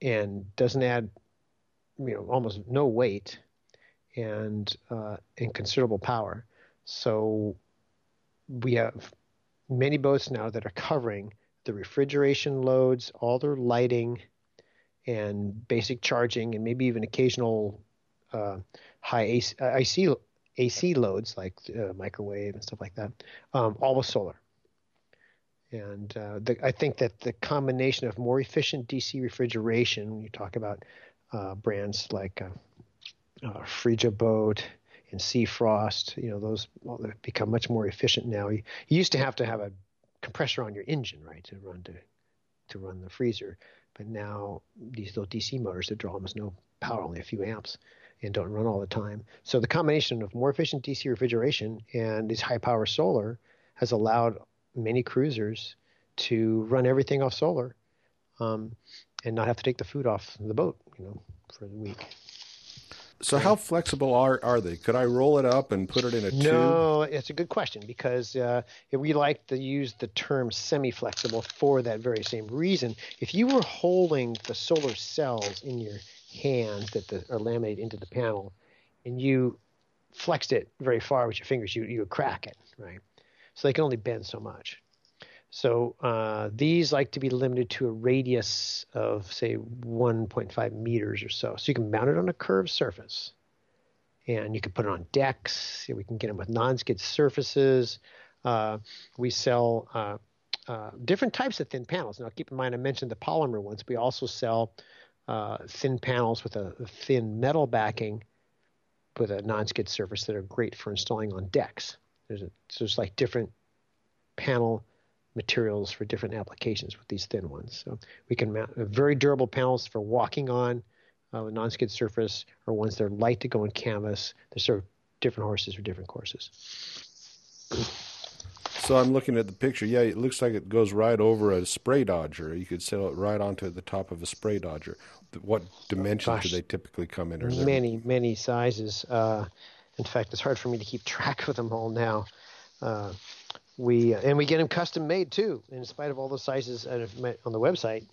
Speaker 2: and doesn't add you know almost no weight and uh, and considerable power. So we have many boats now that are covering the refrigeration loads, all their lighting, and basic charging, and maybe even occasional uh, high AC, AC, AC loads like uh, microwave and stuff like that, um, all with solar. And uh, the, I think that the combination of more efficient DC refrigeration, when you talk about uh, brands like uh, uh, Frigidaire and Seafrost. You know, those well, become much more efficient now. You, you, used to have to have a compressor on your engine, right, to run to to run the freezer. But now these little DC motors that draw almost no power, only a few amps, and don't run all the time. So the combination of more efficient DC refrigeration and these high power solar has allowed many cruisers to run everything off solar. Um, and not have to take the food off the boat, you know, for the week.
Speaker 1: So how flexible are are they? Could I roll it up and put it in a
Speaker 2: tube? No, it's a good question because uh, we like to use the term semi-flexible for that very same reason. If you were holding the solar cells in your hands that the, are laminated into the panel, and you flexed it very far with your fingers, you you would crack it, right? So they can only bend so much. So uh, these like to be limited to a radius of, say, 1.5 meters or so. So you can mount it on a curved surface. And you can put it on decks. We can get them with non-skid surfaces. Uh, we sell uh, uh, different types of thin panels. Now, keep in mind, I mentioned the polymer ones. We also sell uh, thin panels with a, a thin metal backing with a non-skid surface that are great for installing on decks. There's, a, so there's like different panel materials for different applications with these thin ones. So we can mount very durable panels for walking on uh, a non-skid surface, or ones that are light to go on canvas. They're sort of different horses for different courses.
Speaker 1: So I'm looking at the picture. Yeah, it looks like it goes right over a spray dodger. You could sail it right onto the top of a spray dodger. What dimensions Gosh, do they typically come in?
Speaker 2: Or many, many sizes. Uh, in fact, it's hard for me to keep track of them all now. Uh, we and we get them custom made too. In spite of all the sizes on the website,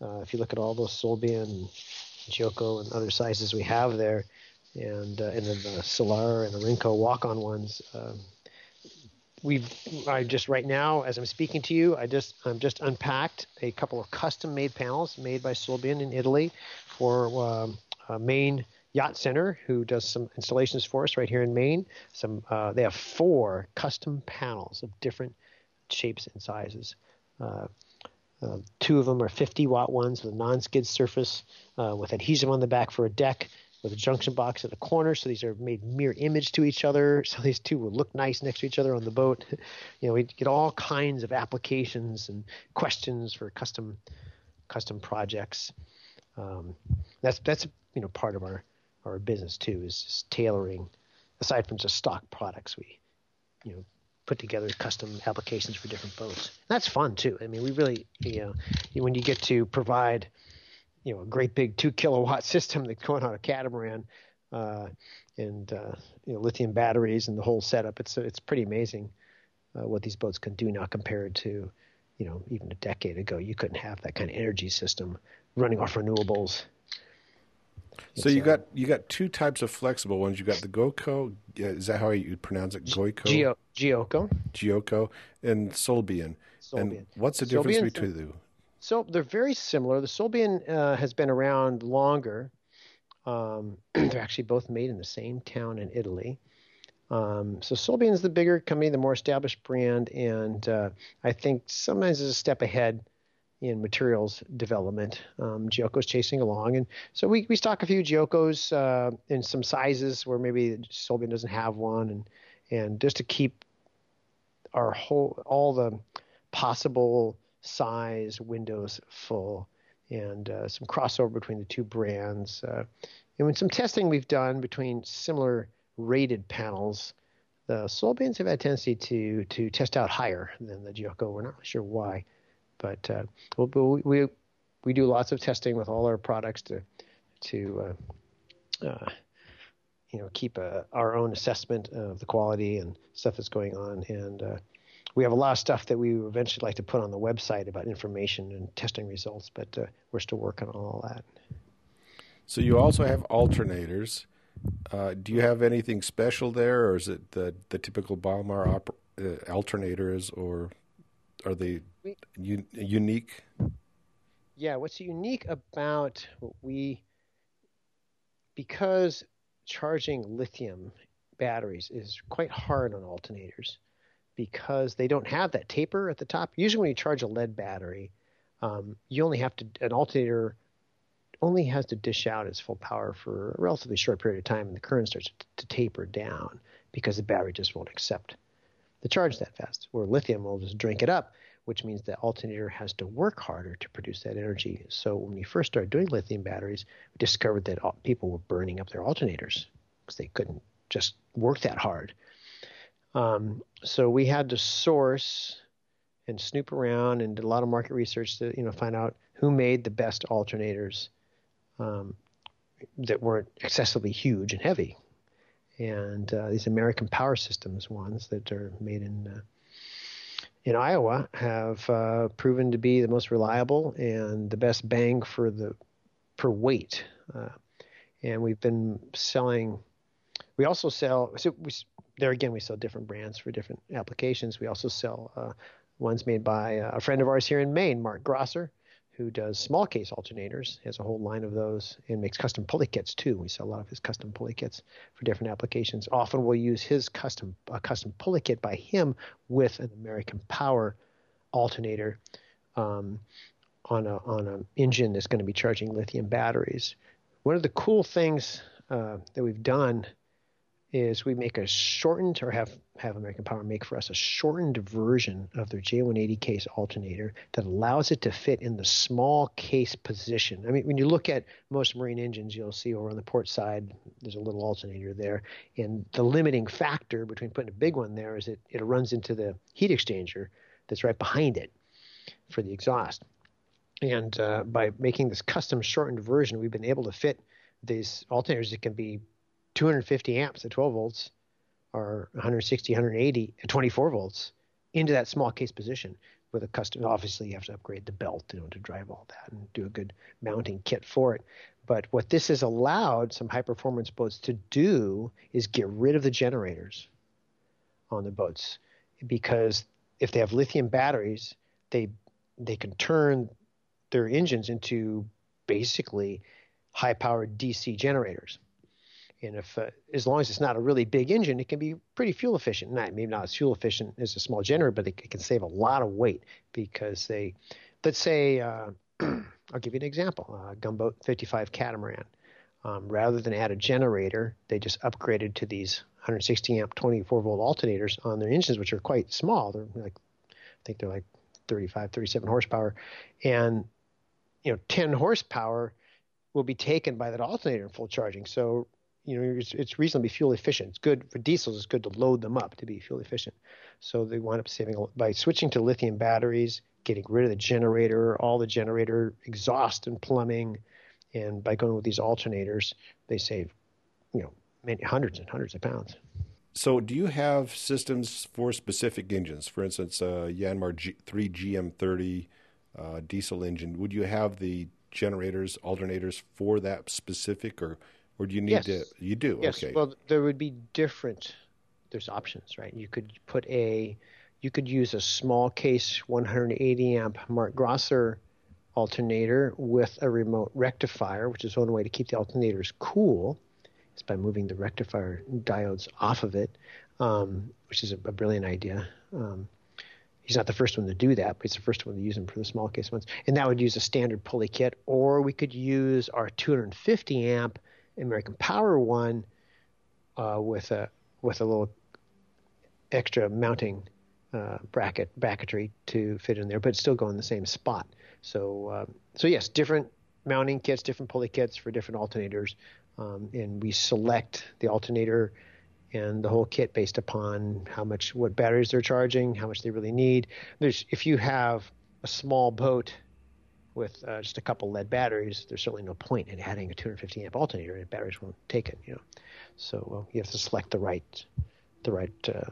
Speaker 2: uh, if you look at all those Solbian, Gioco, and other sizes we have there, and uh, and then the Solar and the walk-on ones. Um, we've I just right now as I'm speaking to you, I just I'm just unpacked a couple of custom-made panels made by Solbian in Italy for um, Maine Yacht Center, who does some installations for us right here in Maine. Some uh, they have four custom panels of different shapes and sizes. Uh, Uh, two of them are 50 watt ones with a non-skid surface uh, with adhesive on the back for a deck with a junction box at the corner. So these are made mirror image to each other. So these two will look nice next to each other on the boat. you know, we get all kinds of applications and questions for custom custom projects. Um, that's that's you know part of our our business too is just tailoring. Aside from just stock products, we you know put together custom applications for different boats. That's fun too. I mean, we really you know when you get to provide you know a great big two kilowatt system that's going on a catamaran uh, and uh, you know lithium batteries and the whole setup. It's it's pretty amazing uh, what these boats can do now compared to you know even a decade ago. You couldn't have that kind of energy system running off renewables.
Speaker 1: So you got you got two types of flexible ones. You got the GoCo. Is that how you pronounce it? Goico.
Speaker 2: Gioco.
Speaker 1: Gioco and Solbian. Solbian. And what's the difference Solbian's between the
Speaker 2: so they're very similar. The Solbian uh, has been around longer. Um, they're actually both made in the same town in Italy. Um, so Solbian is the bigger company, the more established brand, and uh, I think sometimes is a step ahead in materials development. Um, Gioco's chasing along, and so we, we stock a few Giocos uh, in some sizes where maybe Solbian doesn't have one, and and just to keep our whole all the possible size windows full and uh, some crossover between the two brands. Uh, and when some testing we've done between similar rated panels, the Solbians have had a tendency to to test out higher than the Gioco. We're not sure why, but uh, we, we we do lots of testing with all our products to to uh, uh, you know keep a, our own assessment of the quality and stuff that's going on and uh, we have a lot of stuff that we eventually like to put on the website about information and testing results, but uh, we're still working on all that.
Speaker 1: So you also have alternators. Uh, do you have anything special there, or is it the the typical Balmar op- uh, alternators, or are they un- unique?
Speaker 2: Yeah, what's unique about what we because charging lithium batteries is quite hard on alternators because they don't have that taper at the top. Usually, when you charge a lead battery, um, you only have to an alternator only has to dish out its full power for a relatively short period of time, and the current starts to taper down because the battery just won't accept the charge that fast. Where lithium will just drink it up, which means the alternator has to work harder to produce that energy. So when we first started doing lithium batteries, we discovered that people were burning up their alternators because they couldn't just work that hard. Um, so we had to source and snoop around and did a lot of market research to you know find out who made the best alternators um, that weren't excessively huge and heavy. And uh, these American Power Systems ones that are made in uh, in Iowa have uh, proven to be the most reliable and the best bang for the per weight. Uh, and we've been selling. We also sell. So we there again, we sell different brands for different applications. We also sell uh, ones made by uh, a friend of ours here in Maine, Mark Grasser, who does small case alternators. Has a whole line of those and makes custom pulley kits too. We sell a lot of his custom pulley kits for different applications. Often we'll use his custom a custom pulley kit by him with an American Power alternator um, on a on an engine that's going to be charging lithium batteries. One of the cool things uh, that we've done is we make a shortened or have have American Power make for us a shortened version of their J180 case alternator that allows it to fit in the small case position. I mean, when you look at most marine engines, you'll see over on the port side there's a little alternator there, and the limiting factor between putting a big one there is that it runs into the heat exchanger that's right behind it for the exhaust. And uh, by making this custom shortened version, we've been able to fit these alternators that can be 250 amps at 12 volts or 160, 180 at 24 volts into that small case position with a custom. Obviously, you have to upgrade the belt you know, to drive all that and do a good mounting kit for it. But what this has allowed some high performance boats to do is get rid of the generators on the boats because if they have lithium batteries, they they can turn their engines into basically high powered DC generators. And if uh, as long as it's not a really big engine, it can be pretty fuel efficient. Not maybe not as fuel efficient as a small generator, but it, it can save a lot of weight because they let's say, uh, I'll give you an example: uh, Gunboat 55 catamaran. Um, rather than add a generator, they just upgraded to these 160 amp 24 volt alternators on their engines, which are quite small. They're like, I think they're like 35, 37 horsepower, and you know, 10 horsepower will be taken by that alternator in full charging. So you know, it's, it's, reasonably fuel efficient. It's good for diesels. It's good to load them up to be fuel efficient. So they wind up saving by switching to lithium batteries, getting rid of the generator, all the generator exhaust and plumbing, and by going with these alternators, they save, you know, many hundreds and hundreds of pounds.
Speaker 1: So, do you have systems for specific engines? For instance, uh, Yanmar G- 3 GM30 uh, diesel engine. Would you have the generators, alternators for that specific, or or do you need
Speaker 2: yes.
Speaker 1: to? You do.
Speaker 2: Yes.
Speaker 1: Okay.
Speaker 2: Well, there would be different. There's options, right? You could put a, you could use a small case 180 amp Mark Grasser alternator with a remote rectifier, which is one way to keep the alternators cool. Is by moving the rectifier diodes off of it, um, which is a, a brilliant idea. Um, he's not the first one to do that, but he's the first one to use them for the small case ones. And that would use a standard pulley kit, or we could use our 250 amp American Power one uh, with a with a little extra mounting uh, bracket bracketry to fit in there, but still go in the same spot. So uh, so yes, different mounting kits, different pulley kits for different alternators, um, and we select the alternator and the whole kit based upon how much what batteries they're charging, how much they really need. There's if you have a small boat with uh, just a couple lead batteries, there's certainly no point in adding a 250 amp alternator. And batteries won't take it, you know. So uh, you have to select the right the right uh,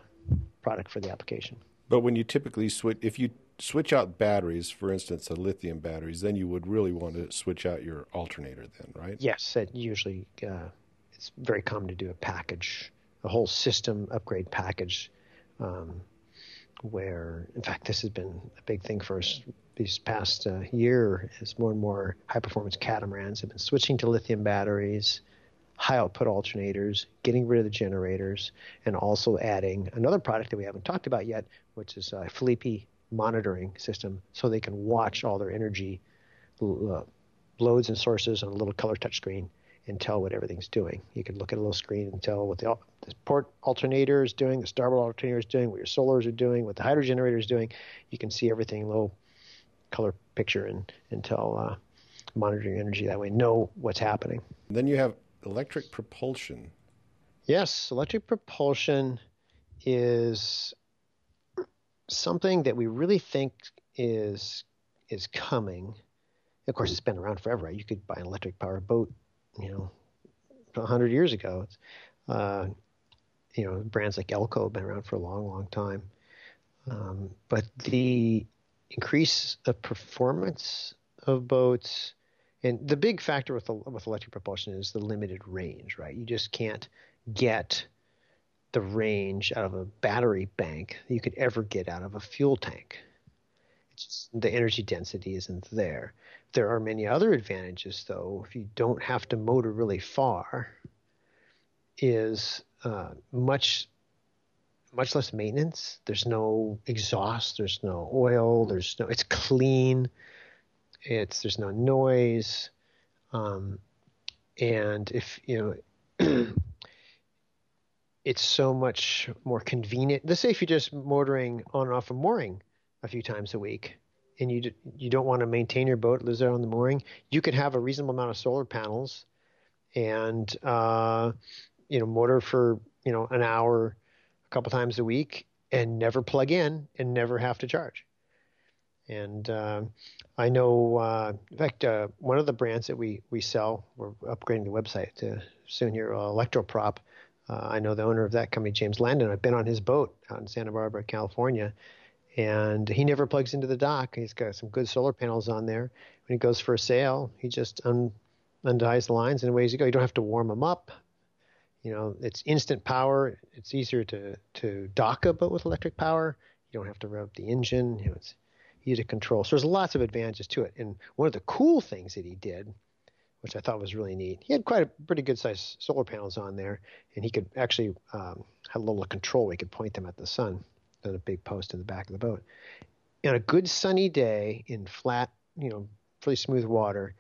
Speaker 2: product for the application.
Speaker 1: But when you typically switch, if you switch out batteries, for instance, the lithium batteries, then you would really want to switch out your alternator, then, right?
Speaker 2: Yes, it usually uh, it's very common to do a package, a whole system upgrade package. Um, where, in fact, this has been a big thing for us these past uh, year as more and more high performance catamarans have been switching to lithium batteries, high output alternators, getting rid of the generators, and also adding another product that we haven't talked about yet, which is a Philippi monitoring system so they can watch all their energy uh, loads and sources on a little color touchscreen and tell what everything's doing. You can look at a little screen and tell what the, the port alternator is doing, the starboard alternator is doing, what your solars are doing, what the hydro generator is doing. You can see everything low color picture and, and tell uh, monitoring energy that way, know what's happening.
Speaker 1: Then you have electric propulsion.
Speaker 2: Yes, electric propulsion is something that we really think is is coming. Of course, it's been around forever. Right? You could buy an electric powered boat, you know, hundred years ago. Uh, you know, brands like Elco have been around for a long, long time. Um, but the increase the performance of boats. And the big factor with with electric propulsion is the limited range, right? You just can't get the range out of a battery bank you could ever get out of a fuel tank. It's just, the energy density isn't there. There are many other advantages, though. If you don't have to motor really far, is uh, much much less maintenance. There's no exhaust. There's no oil. There's no. It's clean. It's there's no noise. Um, and if you know, it's so much more convenient. Let's say if you're just motoring on and off a mooring a few times a week, and you you don't want to maintain your boat, lives there on the mooring, you could have a reasonable amount of solar panels, and uh, you know motor for you know an hour a couple times a week and never plug in and never have to charge. And uh, I know, uh, in fact, uh, one of the brands that we, we sell, we're upgrading the website to soon here, uh, Electroprop. Uh, I know the owner of that company, James Landon. I've been on his boat out in Santa Barbara, California, and he never plugs into the dock. He's got some good solar panels on there. When he goes for a sail, he just un- unties the lines and away you go. You don't have to warm them up. You know, it's instant power. It's easier to to dock a boat with electric power. You don't have to rev the engine. You know, it's easy to control. So there's lots of advantages to it. And one of the cool things that he did, which I thought was really neat, he had quite a pretty good sized solar panels on there, and he could actually um, have a little control. He could point them at the sun on a big post in the back of the boat. on a good sunny day in flat, you know, pretty smooth water,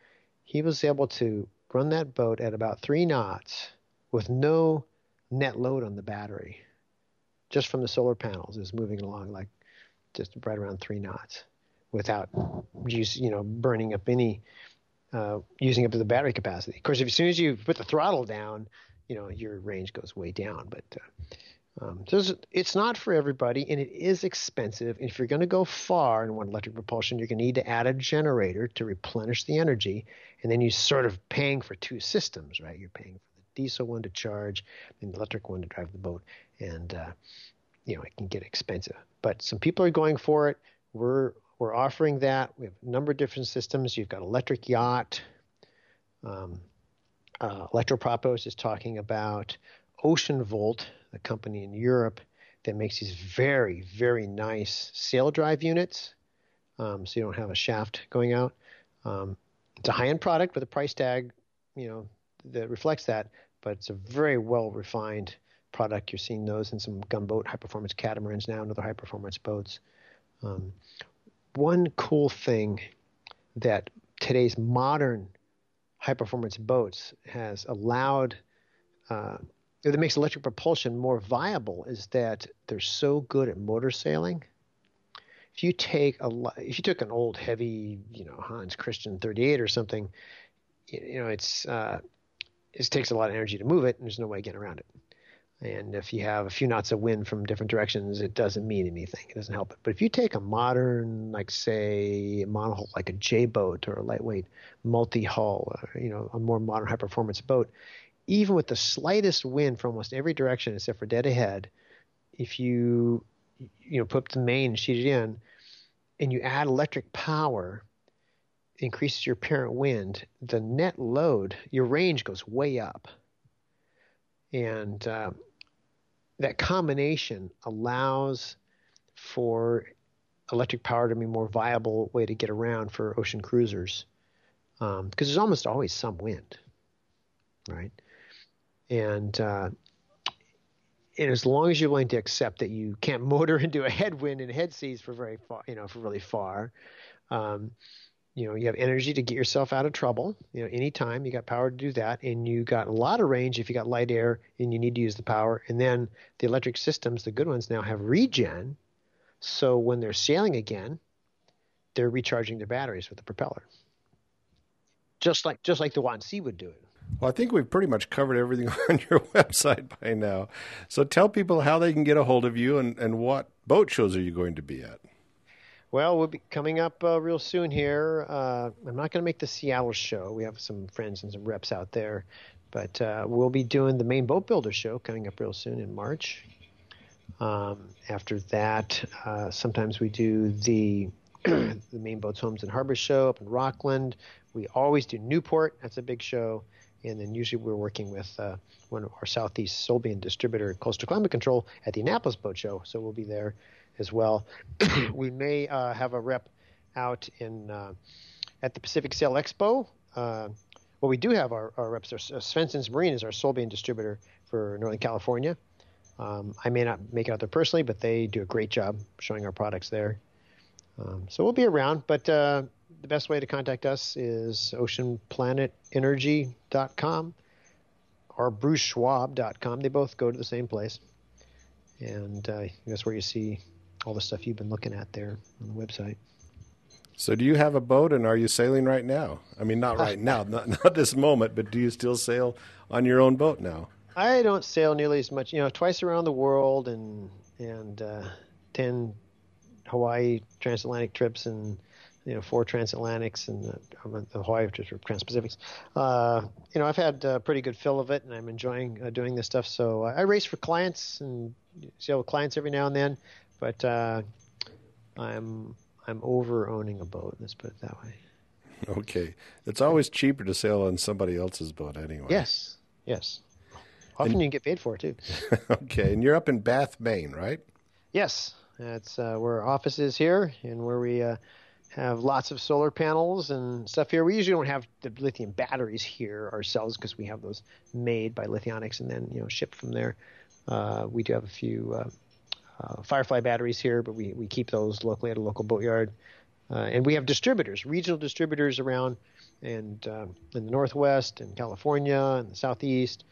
Speaker 2: he was able to run that boat at about three knots with no net load on the battery, just from the solar panels. Is moving along like just right around three knots without use, you know, burning up any, uh, using up the battery capacity. Of course, if, as soon as you put the throttle down, you know, your range goes way down. But uh, um, so it's, not for everybody, and it is expensive. And if you're going to go far and want electric propulsion, you're going to need to add a generator to replenish the energy, and then you're sort of paying for two systems, right? You're paying for diesel one to charge and the electric one to drive the boat, and uh, you know it can get expensive. But some people are going for it. We're we're offering that. We have a number of different systems. You've got electric yacht. Um, uh, Electropropos is talking about Ocean Volt, the company in Europe that makes these very, very nice sail drive units. Um, so you don't have a shaft going out. Um, it's a high-end product with a price tag, you know, that reflects that, but it's a very well refined product. You're seeing those in some gunboat high performance catamarans now and other high performance boats. Um, one cool thing that today's modern high performance boats has allowed uh, that makes electric propulsion more viable is that they're so good at motor sailing. If you take a if you took an old heavy, you know, Hans Christian 38 or something, you know, it's uh, it takes a lot of energy to move it, and there's no way getting around it. And if you have a few knots of wind from different directions, it doesn't mean anything. It doesn't help it. But if you take a modern, like say, monohull, like a J boat or a lightweight multi-hull, or, you know, a more modern high-performance boat, even with the slightest wind from almost every direction except for dead ahead, if you you know put the main sheet in, and you add electric power, increases your apparent wind, the net load, your range goes way up. And uh, that combination allows for electric power to be a more viable way to get around for ocean cruisers because um, there's almost always some wind, right? And uh, and as long as you're willing to accept that you can't motor into a headwind and head seas for very far, you know, for really far, um, you know you have energy to get yourself out of trouble you know anytime you got power to do that and you got a lot of range if you got light air and you need to use the power and then the electric systems the good ones now have regen so when they're sailing again they're recharging their batteries with the propeller just like just like the Watt&Sea would do it
Speaker 1: well, I think we've pretty much covered everything on your website by now. So tell people how they can get a hold of you and, and what boat shows are you going to be at?
Speaker 2: Well, we'll be coming up uh, real soon here. Uh, I'm not going to make the Seattle show. We have some friends and some reps out there, but uh, we'll be doing the Maine Boat Builder show coming up real soon in March. Um, after that, uh, sometimes we do the the Maine Boats Homes and Harbors show up in Rockland. We always do Newport. That's a big show. And then usually we're working with uh, one of our Southeast Solbian distributor, Coastal Climate Control, at the Annapolis Boat Show. So we'll be there as well. we may uh, have a rep out in uh, at the Pacific Sail Expo. Uh, well, we do have our, our reps. Uh, Svendsen's Marine is our Solbian distributor for Northern California. Um, I may not make it out there personally, but they do a great job showing our products there. Um, so we'll be around, but uh, the best way to contact us is oceanplanetenergy.com or bruceschwab.com. They both go to the same place. And uh, that's where you see all the stuff you've been looking at there on the website.
Speaker 1: So, do you have a boat, and are you sailing right now? I mean, not right now, not not this moment, but do you still sail on your own boat now?
Speaker 2: I don't sail nearly as much. You know, twice around the world, and and uh, ten Hawaii transatlantic trips, and you know four transatlantics, and the, the Hawaii trips or transpacifics. Uh, you know, I've had a pretty good fill of it, and I'm enjoying uh, doing this stuff. So I race for clients and sail with clients every now and then but uh, I'm I'm over owning a boat. Let's put it that way.
Speaker 1: Okay, it's always cheaper to sail on somebody else's boat anyway.
Speaker 2: Yes, yes. Often and, you can get paid for it too.
Speaker 1: okay, and you're up in Bath, Maine, right?
Speaker 2: Yes, that's uh, where our office is here, and where we uh, have lots of solar panels and stuff here. We usually don't have the lithium batteries here ourselves because we have those made by Lithionics and then you know shipped from there. Uh, we do have a few uh, Firefly batteries here, but we, we keep those locally at a local boatyard. Uh, and we have distributors, regional distributors around, and uh, in the Northwest, and California, and the Southeast.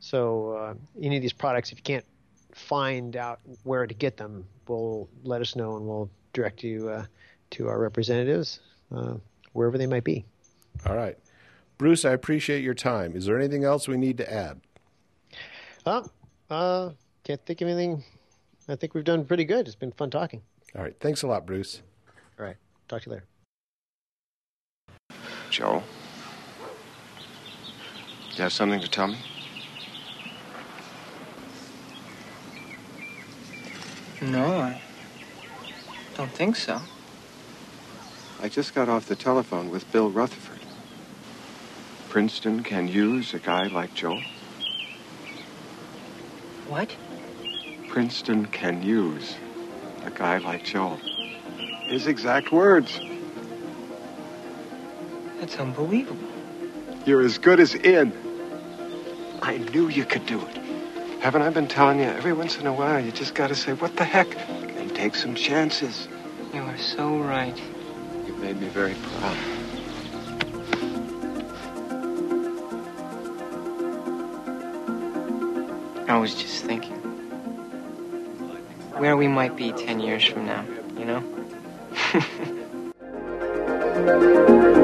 Speaker 2: So uh, any of these products, if you can't find out where to get them, we'll let us know, and we'll direct you uh, to our representatives uh, wherever they might be.
Speaker 1: All right, Bruce, I appreciate your time. Is there anything else we need to add?
Speaker 2: Uh, uh, can't think of anything. I think we've done pretty good. It's been fun talking.
Speaker 1: All right, thanks a lot, Bruce.
Speaker 2: All right, talk to you later.
Speaker 3: Joel? You have something to tell me?
Speaker 4: No, I don't think so.
Speaker 3: I just got off the telephone with Bill Rutherford. Princeton can use a guy like Joel.
Speaker 4: What?
Speaker 3: Princeton can use a guy like Joel. His exact words.
Speaker 4: That's unbelievable.
Speaker 3: You're as good as in. I knew you could do it. Haven't I been telling you? Every once in a while, you just gotta say, what the heck? And take some chances.
Speaker 4: You are so right.
Speaker 3: You've made me very proud.
Speaker 4: I was just thinking where we might be 10 years from now, you know?